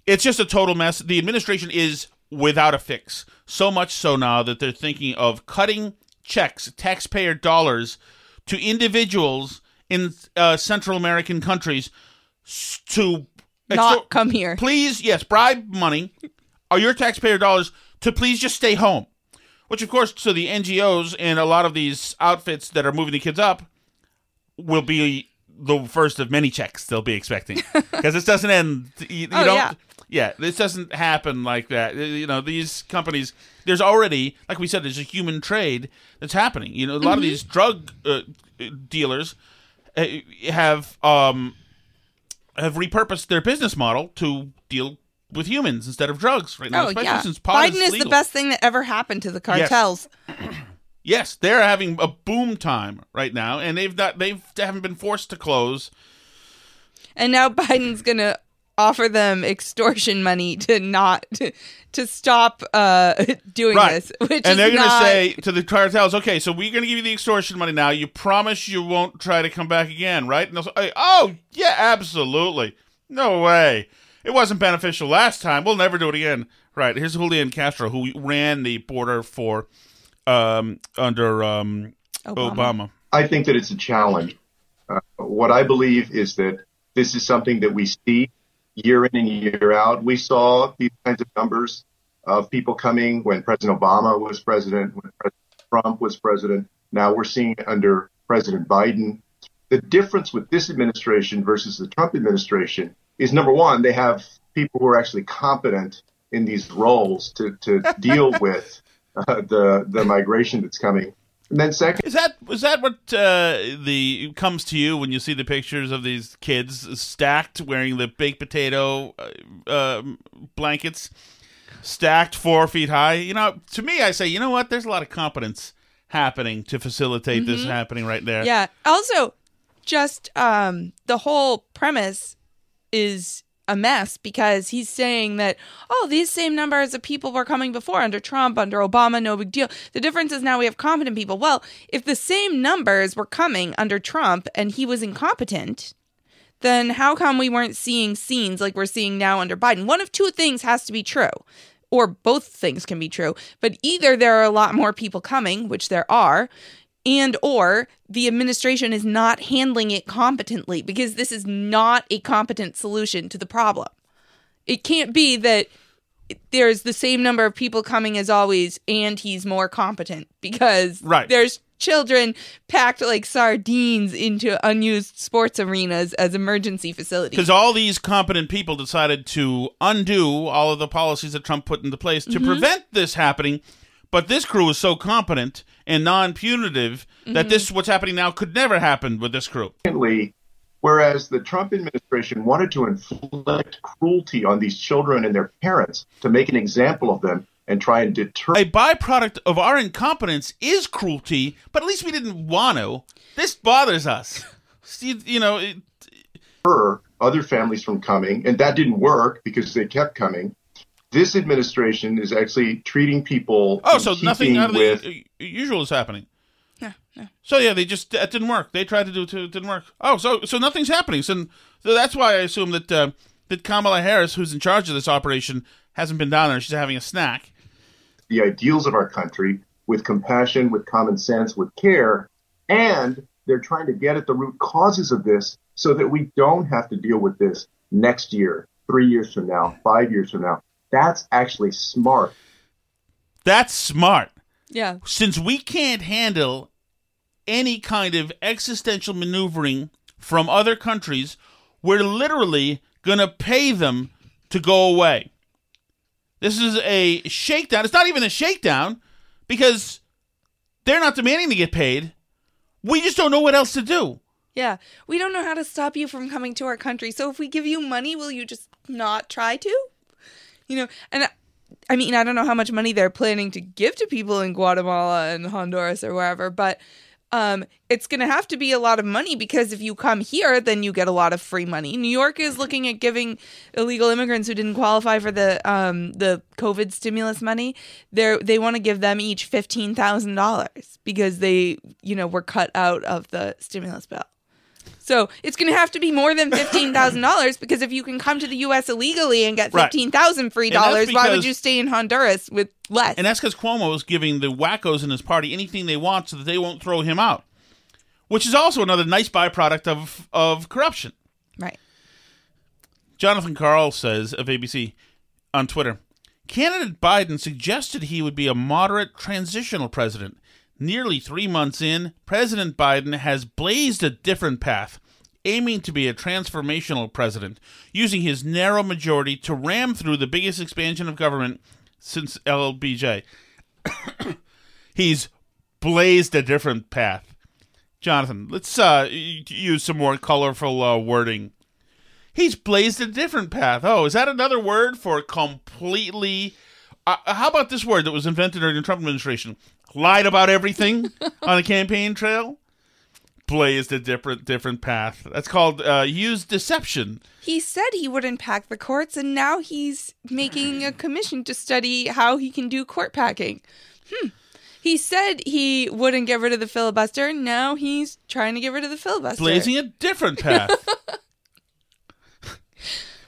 It's just a total mess. The administration is without a fix. So much so now that they're thinking of cutting checks, taxpayer dollars, to individuals in uh, Central American countries to Not come here. Please, yes, bribe money or your taxpayer dollars to please just stay home. Which, of course, so the NGOs and a lot of these outfits that are moving the kids up will be the first of many checks they'll be expecting because this doesn't end. You, you Oh, don't. yeah. Yeah, this doesn't happen like that. You know, these companies. There's already, like we said, there's a human trade that's happening. You know, a lot of Mhm. these drug uh, dealers uh, have um have repurposed their business model to deal with humans instead of drugs right now. Oh especially yeah, since pot Biden is the best thing that ever happened to the Yes. cartels. Yes, they're having a boom time right now, and they've not they've they haven't been forced to close. And now Biden's gonna offer them extortion money to not to, to stop uh, doing right, this. Which and is they're going to not- say to the cartels, "Okay, so we're going to give you the extortion money now. You promise you won't try to come back again, right?" And they'll say, "Oh, yeah, absolutely. No way. It wasn't beneficial last time. We'll never do it again." Right. Here's Julian Castro, who ran the border for um, under um, Obama. Obama. I think that it's a challenge. Uh, what I believe is that this is something that we see year in and year out. We saw these kinds of numbers of people coming when President Obama was president, when President Trump was president. Now we're seeing it under President Biden. The difference with this administration versus the Trump administration is number one, they have people who are actually competent in these roles to, to deal with uh, the the migration that's coming. And then second, Is that is that what uh, the comes to you when you see the pictures of these kids stacked wearing the baked potato uh, uh, blankets, stacked four feet high? You know, to me, I say, you know what? There's a lot of competence happening to facilitate this happening right there. Yeah. Also, just um, the whole premise is a mess because he's saying that oh these same numbers of people were coming before under Trump under Obama no big deal. The difference is now we have competent people. Well if the same numbers were coming under Trump and he was incompetent then how come we weren't seeing scenes like we're seeing now under Biden? One of two things has to be true or both things can be true but either there are a lot more people coming which there are and or the administration is not handling it competently because this is not a competent solution to the problem. It can't be that there's the same number of people coming as always and he's more competent because Right. there's children packed like sardines into unused sports arenas as emergency facilities. Because all these competent people decided to undo all of the policies that Trump put into place to mm-hmm. prevent this happening. But this crew is so competent and non-punitive that this mm-hmm. what's happening now could never happen with this crew. Secondly, whereas the Trump administration wanted to inflict cruelty on these children and their parents to make an example of them and try and deter A byproduct of our incompetence is cruelty, but at least we didn't want to. This bothers us. See, You know, it, other families from coming, and that didn't work because they kept coming. This administration is actually treating people. oh, so nothing keeping out of with the usual is happening. Yeah. So yeah, they just that didn't work. They tried to do it, it didn't work. Oh, so so nothing's happening. So, so that's why I assume that uh, that Kamala Harris, who's in charge of this operation, hasn't been down there. She's having a snack. the ideals of our country with compassion, with common sense, with care, and they're trying to get at the root causes of this so that we don't have to deal with this next year, three years from now, five years from now. That's actually smart. That's smart. yeah. Since we can't handle any kind of existential maneuvering from other countries, we're literally going to pay them to go away. This is a shakedown. It's not even a shakedown because they're not demanding to get paid. We just don't know what else to do. Yeah. We don't know how to stop you from coming to our country. So if we give you money, will you just not try to? You know, and I- mean, I don't know how much money they're planning to give to people in Guatemala and Honduras or wherever, but um, it's going to have to be a lot of money because if you come here, then you get a lot of free money. New York is looking at giving illegal immigrants who didn't qualify for the um, the COVID stimulus money. They they want to give them each fifteen thousand dollars because they you know were cut out of the stimulus bill. So it's going to have to be more than fifteen thousand dollars because if you can come to the U.S. illegally and get Right. fifteen thousand free And that's dollars, why would you stay in Honduras with less? And that's because Cuomo is giving the wackos in his party anything they want so that they won't throw him out, which is also another nice byproduct of, of corruption. right. Jonathan Karl says of ABC on Twitter Candidate Biden suggested he would be a moderate transitional president. Nearly three months in, President Biden has blazed a different path, aiming to be a transformational president, using his narrow majority to ram through the biggest expansion of government since LBJ. He's blazed a different path. Jonathan, let's uh, use some more colorful uh, wording. He's blazed a different path. Oh, is that another word for completely? Uh, how about this word that was invented during the Trump administration? Lied about everything on a campaign trail. Blazed a different different path. That's called uh, used deception. He said he wouldn't pack the courts, and now he's making a commission to study how he can do court packing. Hmm. He said he wouldn't get rid of the filibuster, now he's trying to get rid of the filibuster. Blazing a different path.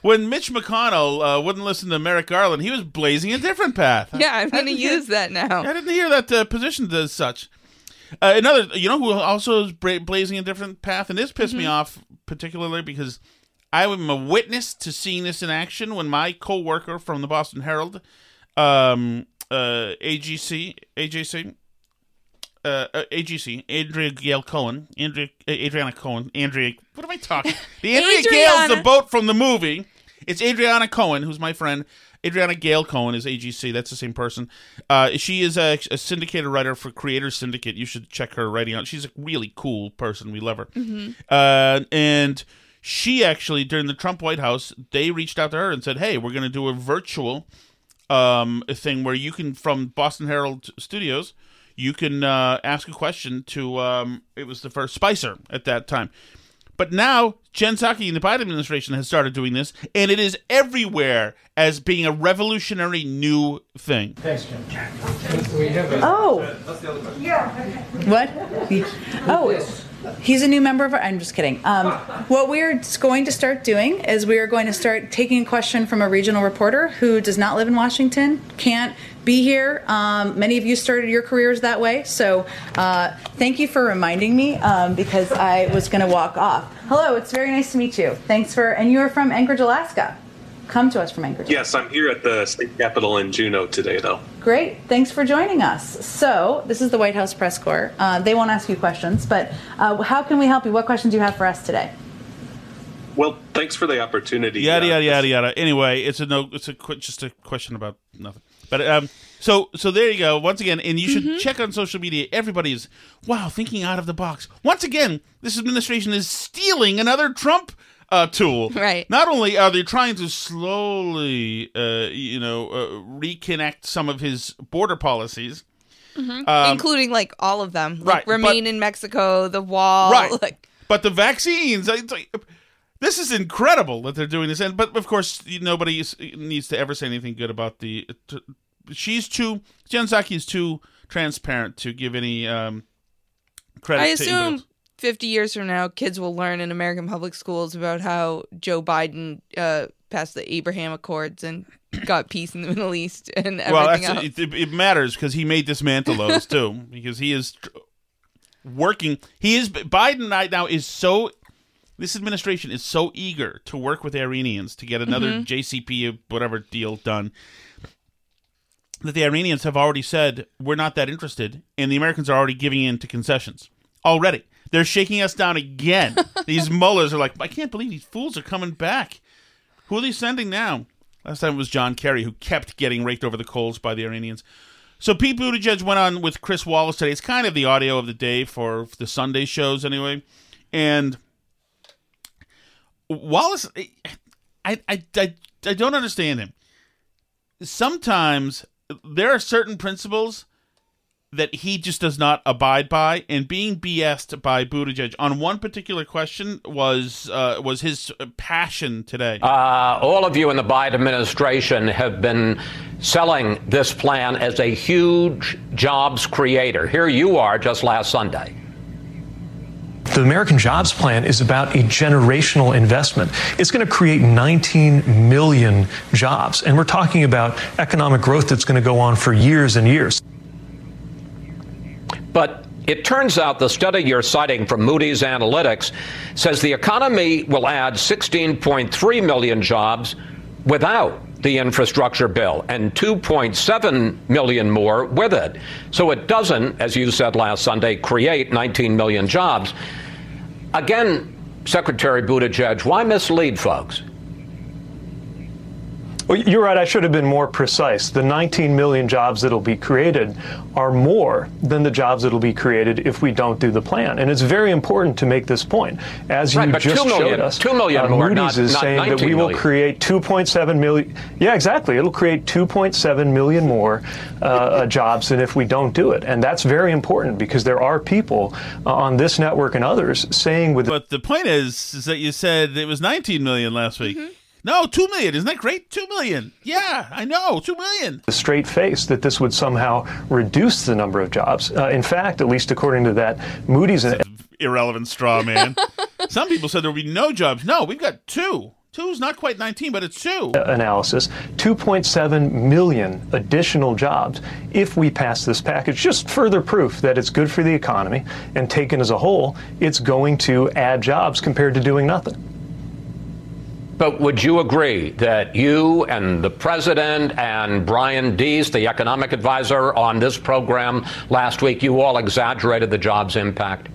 when Mitch McConnell uh, wouldn't listen to Merrick Garland, he was blazing a different path. Yeah, I'm going to use that now. I didn't hear that uh, positioned as such. Uh, another, you know, who also is bra- blazing a different path, and this pissed me off particularly because I am a witness to seeing this in action when my co-worker from the Boston Herald, um, uh, AGC, AJC, uh, uh, AGC, Andrea Gale Cohen, Andrea, Adriana Cohen, Andrea. What am I talking? The Andrea Gail's the boat from the movie. It's Adriana Cohen, who's my friend. Adriana Gale Cohen is AGC. That's the same person. Uh, she is a, a syndicated writer for Creators Syndicate. You should check her writing out. She's a really cool person. We love her. Uh, and she actually, during the Trump White House, they reached out to her and said, "Hey, we're going to do a virtual um, thing where you can, from Boston Herald Studios, you can uh, ask a question to. Um, it was the first Spicer at that time, but now Jen Psaki and the Biden administration has started doing this, and it is everywhere as being a revolutionary new thing. Thanks, Jim. Oh. yeah. What? Oh, he's a new member of our. I'm just kidding. Um, what we're going to start doing is we are going to start taking a question from a regional reporter who does not live in Washington, can't be here. Um, many of you started your careers that way, so uh, thank you for reminding me um, because I was going to walk off. Hello, it's very nice to meet you. Thanks for, and you are from Anchorage, Alaska. Come to us from Anchorage. Yes, I'm here at the state capitol in Juneau today, though. Great. Thanks for joining us. So, this is the White House press corps. Uh, they won't ask you questions, but uh, how can we help you? What questions do you have for us today? Well, thanks for the opportunity. Yada Uh, yada yada yada. Anyway, it's a no. It's a qu- just a question about nothing. But um, so so there you go. Once again, and you should check on social media. Everybody is wow thinking out of the box. Once again, this administration is stealing another Trump uh, tool. Right. Not only are they trying to slowly, uh, you know, uh, reconnect some of his border policies. Mhm. Um, including like all of them, like right, but- remain in Mexico, the wall, right. like but the vaccines, like, this is incredible that they're doing this. And but of course, nobody is, needs to ever say anything good about the. T- she's too Jen Psaki is too transparent to give any um, credit. I assume. 50 years from now, kids will learn in American public schools about how Joe Biden uh, passed the Abraham Accords and got peace in the Middle East and everything well, it, it, matters because he may dismantle those too because he is working. He is Biden right now is so. This administration is so eager to work with Iranians to get another Mhm. JCP whatever deal done that the Iranians have already said we're not that interested, and the Americans are already giving in to concessions already. They're shaking us down again. these mullahs are like, I can't believe these fools are coming back. Who are they sending now? Last time it was John Kerry, who kept getting raked over the coals by the Iranians. So Pete Buttigieg went on with Chris Wallace today. It's kind of the audio of the day for the Sunday shows, anyway. And Wallace, I, I, I, I don't understand him. Sometimes there are certain principles that he just does not abide by, and being BS'd by Buttigieg on one particular question was uh, was his passion today. Uh, all of you in the Biden administration have been selling this plan as a huge jobs creator. Here you are just last Sunday. The American Jobs Plan is about a generational investment. It's going to create 19 million jobs. And we're talking about economic growth that's going to go on for years and years. But it turns out the study you're citing from Moody's Analytics says the economy will add 16.3 million jobs without the infrastructure bill and 2.7 million more with it. So it doesn't, as you said last Sunday, create 19 million jobs. Again, Secretary Buttigieg, why mislead folks? Well, you're right. I should have been more precise. The 19 million jobs that'll be created are more than the jobs that'll be created if we don't do the plan. And it's very important to make this point. As you Right, but just 2 million- showed us, 2 million uh, more, Moody's not- is not saying that 19 we will million. create 2.7 million. Yeah, exactly. It'll create 2.7 million more uh, uh, jobs than if we don't do it. And that's very important because there are people uh, on this network and others saying with But the point is, is that you said it was 19 million last week. No, 2 million. Isn't that great? 2 million. Yeah, I know. 2 million. a straight face that this would somehow reduce the number of jobs. Uh, in fact, at least according to that Moody's An- Irrelevant straw man. Some people said there would be no jobs. No, we've got two. Two's not quite 19, but it's two. analysis 2.7 million additional jobs if we pass this package. Just further proof that it's good for the economy and taken as a whole, it's going to add jobs compared to doing nothing. But would you agree that you and the president and Brian Deese, the economic advisor on this program last week, you all exaggerated the jobs impact?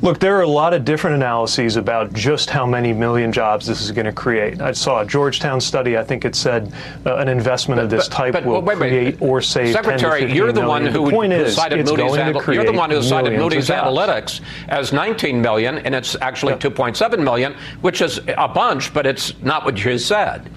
Look, there are a lot of different analyses about just how many million jobs this is going to create. I saw a Georgetown study. I think it said uh, an investment of this But- type but- will wait, wait. create or save 10 to Secretary, you're the million. one who, the point who is, cited Moody's. you're the one who cited Moody's. Analytics as 19 million, and it's actually 2.7 million, which is a bunch, but it's not what you said.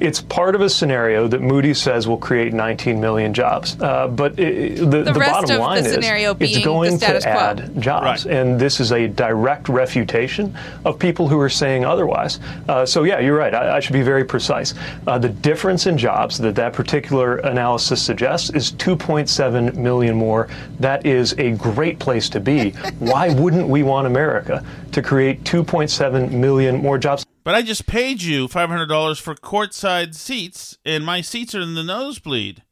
It's part of a scenario that Moody says will create 19 million jobs. Uh, but it, the, The the, bottom of the line is scenario being it's going status to quo. add jobs. And this is a direct refutation of people who are saying otherwise. Uh, so, yeah, you're right. I, I should be very precise. Uh, the difference in jobs that that particular analysis suggests is 2.7 million more. That is a great place to be. Why wouldn't we want America to create 2.7 million more jobs? But I just paid you $500 for courtside seats, and my seats are in the nosebleed.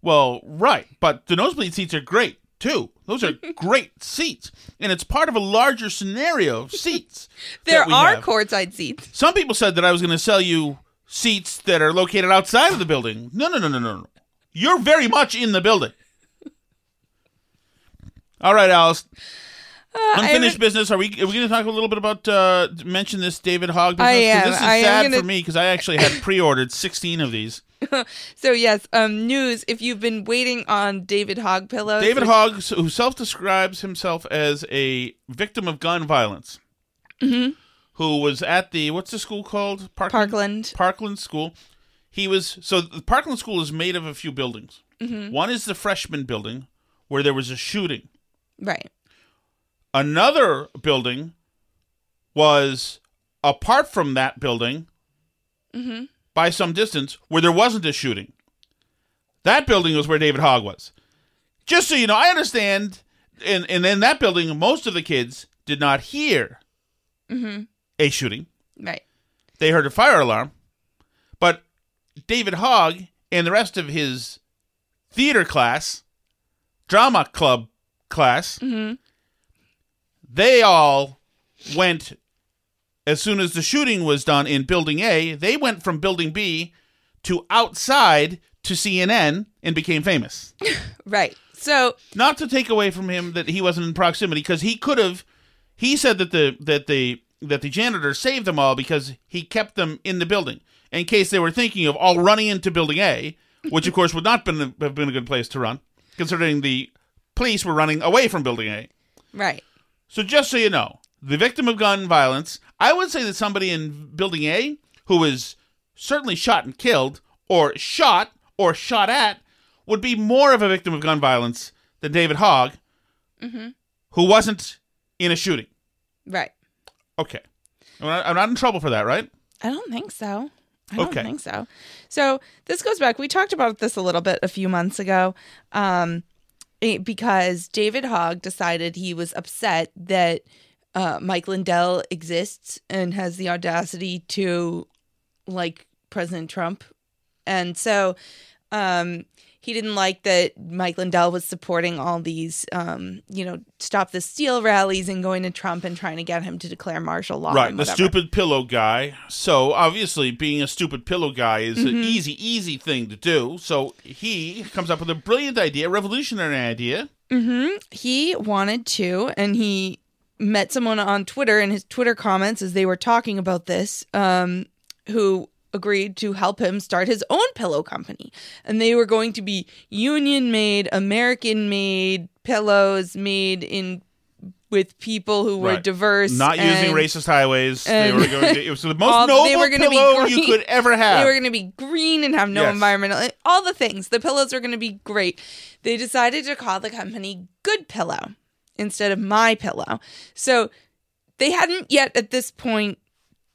Well, right, but the nosebleed seats are great, too. Those are great seats. And it's part of a larger scenario of seats. There are have. courtside seats. Some people said that I was going to sell you seats that are located outside of the building. No, no, no, no, no. no. You're very much in the building. All right, Alice. Uh, Unfinished business. Are we? Are we going to talk a little bit about uh, mention this David Hogg business? I am. This is I am sad gonna- for me because I actually had pre-ordered sixteen of these. so yes, um, news. If you've been waiting on David Hogg pillows, David which- Hogg, who self-describes himself as a victim of gun violence, Mhm. who was at the what's the school called? Parkland. Parkland School. He was so the Parkland School is made of a few buildings. Mhm. One is the freshman building where there was a shooting. right. Another building was apart from that building Mm-hmm. by some distance where there wasn't a shooting. That building was where David Hogg was. Just so you know, I understand. And and in that building, most of the kids did not hear Mm-hmm. a shooting. Right. They heard a fire alarm. But David Hogg and the rest of his theater class, drama club class, Mm-hmm. They all went as soon as the shooting was done in building A, they went from building B to outside to CNN and became famous. Right. So Not to take away from him that he wasn't in proximity because he could have he said that the that the that the janitor saved them all because he kept them in the building in case they were thinking of all running into building A, which of course would not been, have been a good place to run considering the police were running away from building A. right. So just so you know, the victim of gun violence, I would say that somebody in building A who was certainly shot and killed, or shot or shot at, would be more of a victim of gun violence than David Hogg, Mm-hmm. who wasn't in a shooting. Right. Okay. I'm not, I'm not in trouble for that, right? I don't think so. I don't Okay. think so. So this goes back. We talked about this a little bit a few months ago, um, because David Hogg decided he was upset that uh, Mike Lindell exists and has the audacity to like President Trump, and so um, he didn't like that Mike Lindell was supporting all these, um, you know, stop the steal rallies and going to Trump and trying to get him to declare martial law. right, the stupid pillow guy. So obviously, being a stupid pillow guy is an Mhm. easy, easy thing to do. So he comes up with a brilliant idea, revolutionary idea. hmm He wanted to, and he met someone on Twitter in his Twitter comments as they were talking about this, um, who agreed to help him start his own pillow company. And they were going to be union made, American made pillows made in with people who were Right. diverse, not using racist highways. They were going to, it was the most all- noble they were pillow you could ever have. They were going to be green and have no Yes. environmental, eh, all the things. The pillows were going to be great. They decided to call the company Good Pillow instead of My Pillow. So they hadn't yet at this point.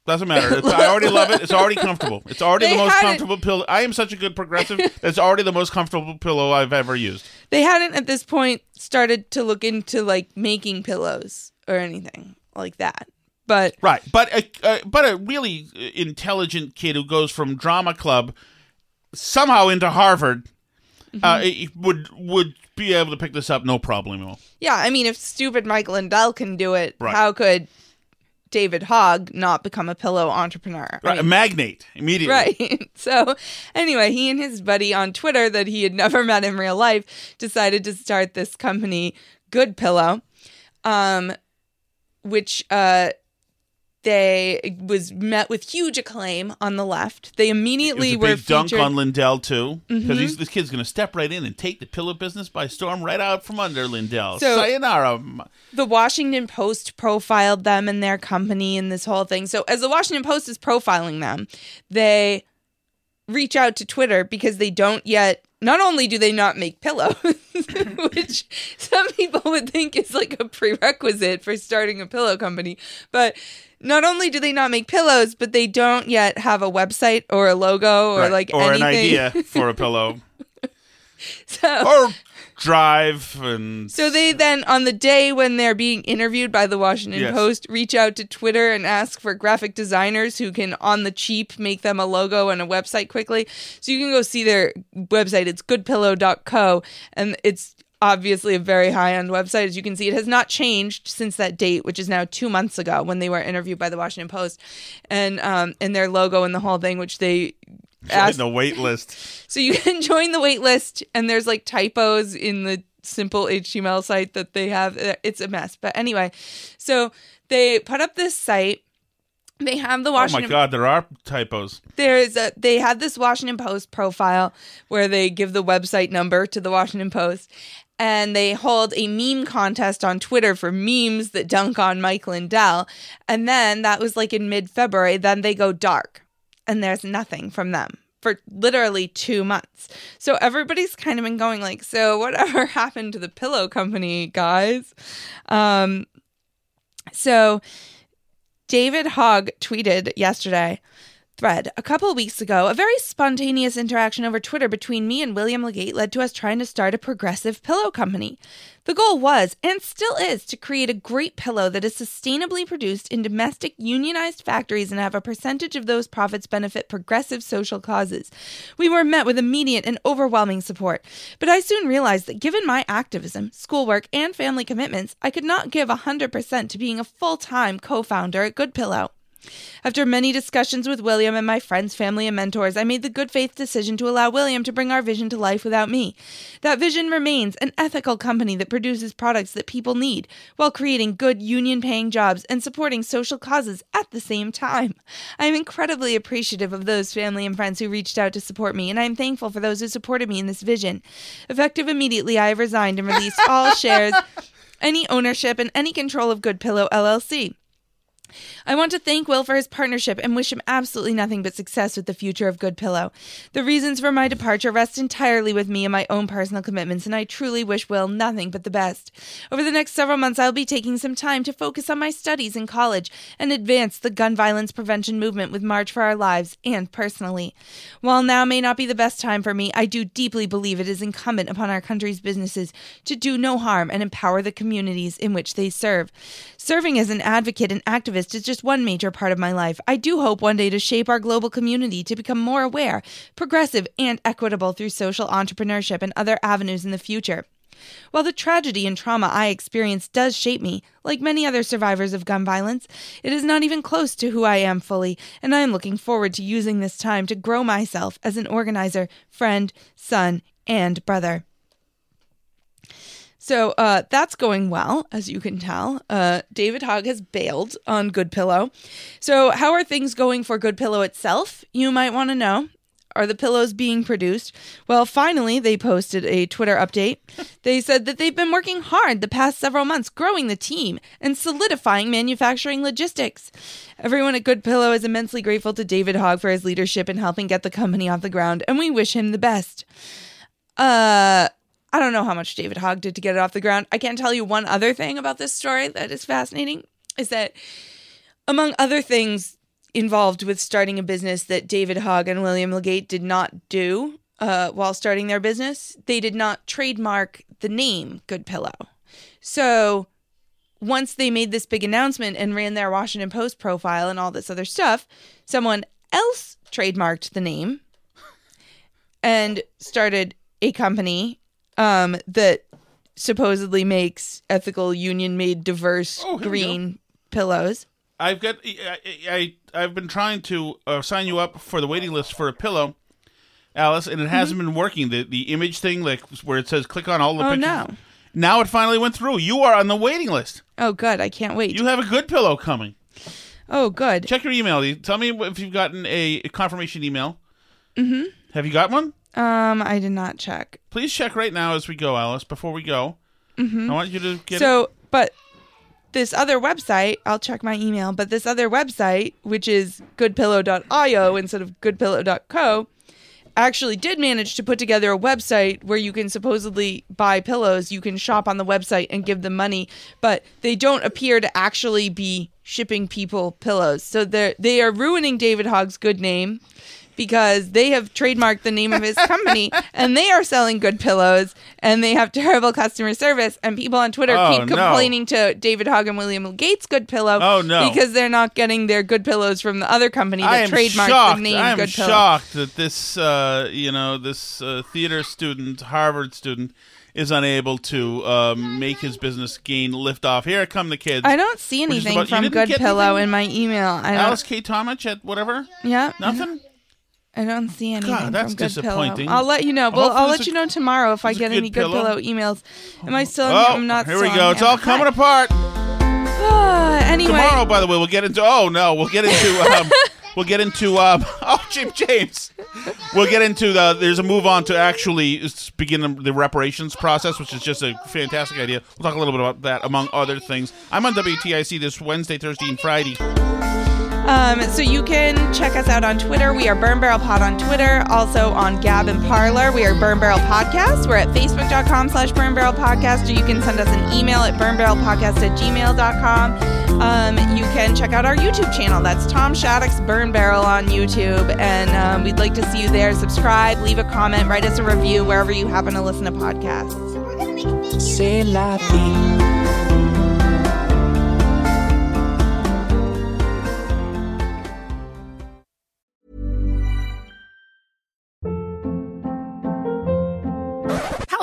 Doesn't matter. It's, I already love it. It's already comfortable. It's already They the most comfortable pillow. I am such a good progressive. That's already the most comfortable pillow I've ever used. They hadn't at this point started to look into like making pillows or anything. like that. But right, but a, uh, but a really intelligent kid who goes from drama club somehow into Harvard uh, Mm-hmm. would would be able to pick this up no problem. yeah, I mean, if stupid Michael Lindell can do it, Right. how could David Hogg not become a pillow entrepreneur? I Right, a magnate immediately. Right. So, anyway, he and his buddy on Twitter that he had never met in real life decided to start this company, Good Pillow, um, which uh, they was met with huge acclaim on the left. They immediately were big dunk featured. on Lindell too, because Mhm. this kid's going to step right in and take the pillow business by storm, right out from under Lindell. So- Sayonara. the Washington Post profiled them and their company and this whole thing. So as the Washington Post is profiling them, they reach out to Twitter because they don't yet not only do they not make pillows, which some people would think is like a prerequisite for starting a pillow company, but not only do they not make pillows, but they don't yet have a website or a logo or Right, like or an idea for a pillow, so, or drive and So they then, on the day when they're being interviewed by the Washington Yes. Post, reach out to Twitter and ask for graphic designers who can, on the cheap, make them a logo and a website quickly. So you can go see their website. It's goodpillow.co, and it's obviously a very high end website. As you can see, it has not changed since that date, which is now two months ago when they were interviewed by the Washington Post, and um, and their logo and the whole thing, which they. join Asked, the wait list. so you can join the wait list, and there's like typos in the simple HTML site that they have. Uh, It's a mess. But anyway, so they put up this site. They have the Washington. Oh my God, there are typos. There's a they have this Washington Post profile where they give the website number to the Washington Post and they hold a meme contest on Twitter for memes that dunk on Mike Lindell. And then that was like in mid February, then they go dark and there's nothing from them for literally two months. So everybody's kind of been going like, so whatever happened to the pillow company, guys? Um so David Hogg tweeted yesterday thread. A couple weeks ago a very spontaneous interaction over twitter between me and william legate led to us trying to start a progressive pillow company. The goal was and still is to create a great pillow that is sustainably produced in domestic unionized factories and have a percentage of those profits benefit progressive social causes. We were met with immediate and overwhelming support. But i soon realized that given my activism schoolwork and family commitments i could not give 100% to being a full-time co-founder at good pillow after many discussions with William and my friends, family, and mentors, I made the good faith decision to allow William to bring our vision to life without me. That vision remains an ethical company that produces products that people need while creating good union paying jobs and supporting social causes at the same time. I am incredibly appreciative of those family and friends who reached out to support me, and I am thankful for those who supported me in this vision. Effective immediately, I have resigned and released all shares, any ownership, and any control of Good Pillow LLC. I want to thank Will for his partnership and wish him absolutely nothing but success with the future of Good Pillow. The reasons for my departure rest entirely with me and my own personal commitments, and I truly wish Will nothing but the best. Over the next several months, I'll be taking some time to focus on my studies in college and advance the gun violence prevention movement with March for Our Lives and personally. While now may not be the best time for me, I do deeply believe it is incumbent upon our country's businesses to do no harm and empower the communities in which they serve. Serving as an advocate and activist is just one major part of my life. I do hope one day to shape our global community to become more aware, progressive, and equitable through social entrepreneurship and other avenues in the future. While the tragedy and trauma I experienced does shape me, like many other survivors of gun violence, it is not even close to who I am fully, and I am looking forward to using this time to grow myself as an organizer, friend, son, and brother. So uh, that's going well, as you can tell. Uh, David Hogg has bailed on Good Pillow. So, how are things going for Good Pillow itself? You might want to know. Are the pillows being produced? Well, finally, they posted a Twitter update. They said that they've been working hard the past several months, growing the team and solidifying manufacturing logistics. Everyone at Good Pillow is immensely grateful to David Hogg for his leadership in helping get the company off the ground, and we wish him the best. Uh, I don't know how much David Hogg did to get it off the ground. I can tell you one other thing about this story that is fascinating is that, among other things involved with starting a business that David Hogg and William Legate did not do uh, while starting their business, they did not trademark the name Good Pillow. So once they made this big announcement and ran their Washington Post profile and all this other stuff, someone else trademarked the name and started a company um, that supposedly makes ethical, union made, diverse, Oh, green pillows. I've got I, I I've been trying to uh, sign you up for the waiting list for a pillow, Alice, and it hasn't Mm-hmm. been working. The the image thing, like where it says click on all the Oh, pictures. no. Now it finally went through. You are on the waiting list. Oh, good. I can't wait. You have a good pillow coming. Oh, good. Check your email. Tell me if you've gotten a confirmation email. Mm-hmm. Have you got one? Um, I did not check. Please check right now as we go, Alice. Before we go, Mm-hmm. I want you to get so, it. but this other website, I'll check my email, but this other website, which is goodpillow.io instead of goodpillow.co, actually did manage to put together a website where you can supposedly buy pillows. You can shop on the website and give them money, but they don't appear to actually be shipping people pillows. So they're they are ruining David Hogg's good name because they have trademarked the name of his company and they are selling good pillows and they have terrible customer service and people on Twitter Oh, keep no. complaining to David Hogg and William LeGate's Good Pillow Oh, no. because they're not getting their good pillows from the other company that trademarked shocked. the name I am Good Pillow. shocked that this, uh, you know, this uh, theater student, Harvard student, is unable to um, make his business gain lift off. Here come the kids. I don't see anything about- from Good Pillow anything? in my email. I don't, Alice K. Tomich at whatever. yeah, Nothing. I don't see anything that's from Good disappointing. Pillow. I'll let you know. Well, Hopefully I'll let a- you know tomorrow if I get Good any Good Pillow. Pillow emails. Am I still? Oh, I'm not. here we go. It's all coming apart. anyway, Tomorrow, by the way, we'll get into. Oh no, we'll get into. Um, we'll get into. Um, oh, Jim James. We'll get into the. There's a move on to actually begin the, the reparations process, which is just a fantastic idea. We'll talk a little bit about that, among other things. I'm on WTIC this Wednesday, Thursday, and Friday. Um, so you can check us out on Twitter. We are Burn Barrel Pod on Twitter. Also on Gab and Parler. We are Burn Barrel Podcast. We're at facebook.com slash Burn Barrel Podcast. Or you can send us an email at burnbarrelpodcast at gmail.com. Um, you can check out our YouTube channel. That's Tom Shattuck's Burn Barrel on YouTube. And um, we'd like to see you there. Subscribe, leave a comment, write us a review wherever you happen to listen to podcasts. C'est la.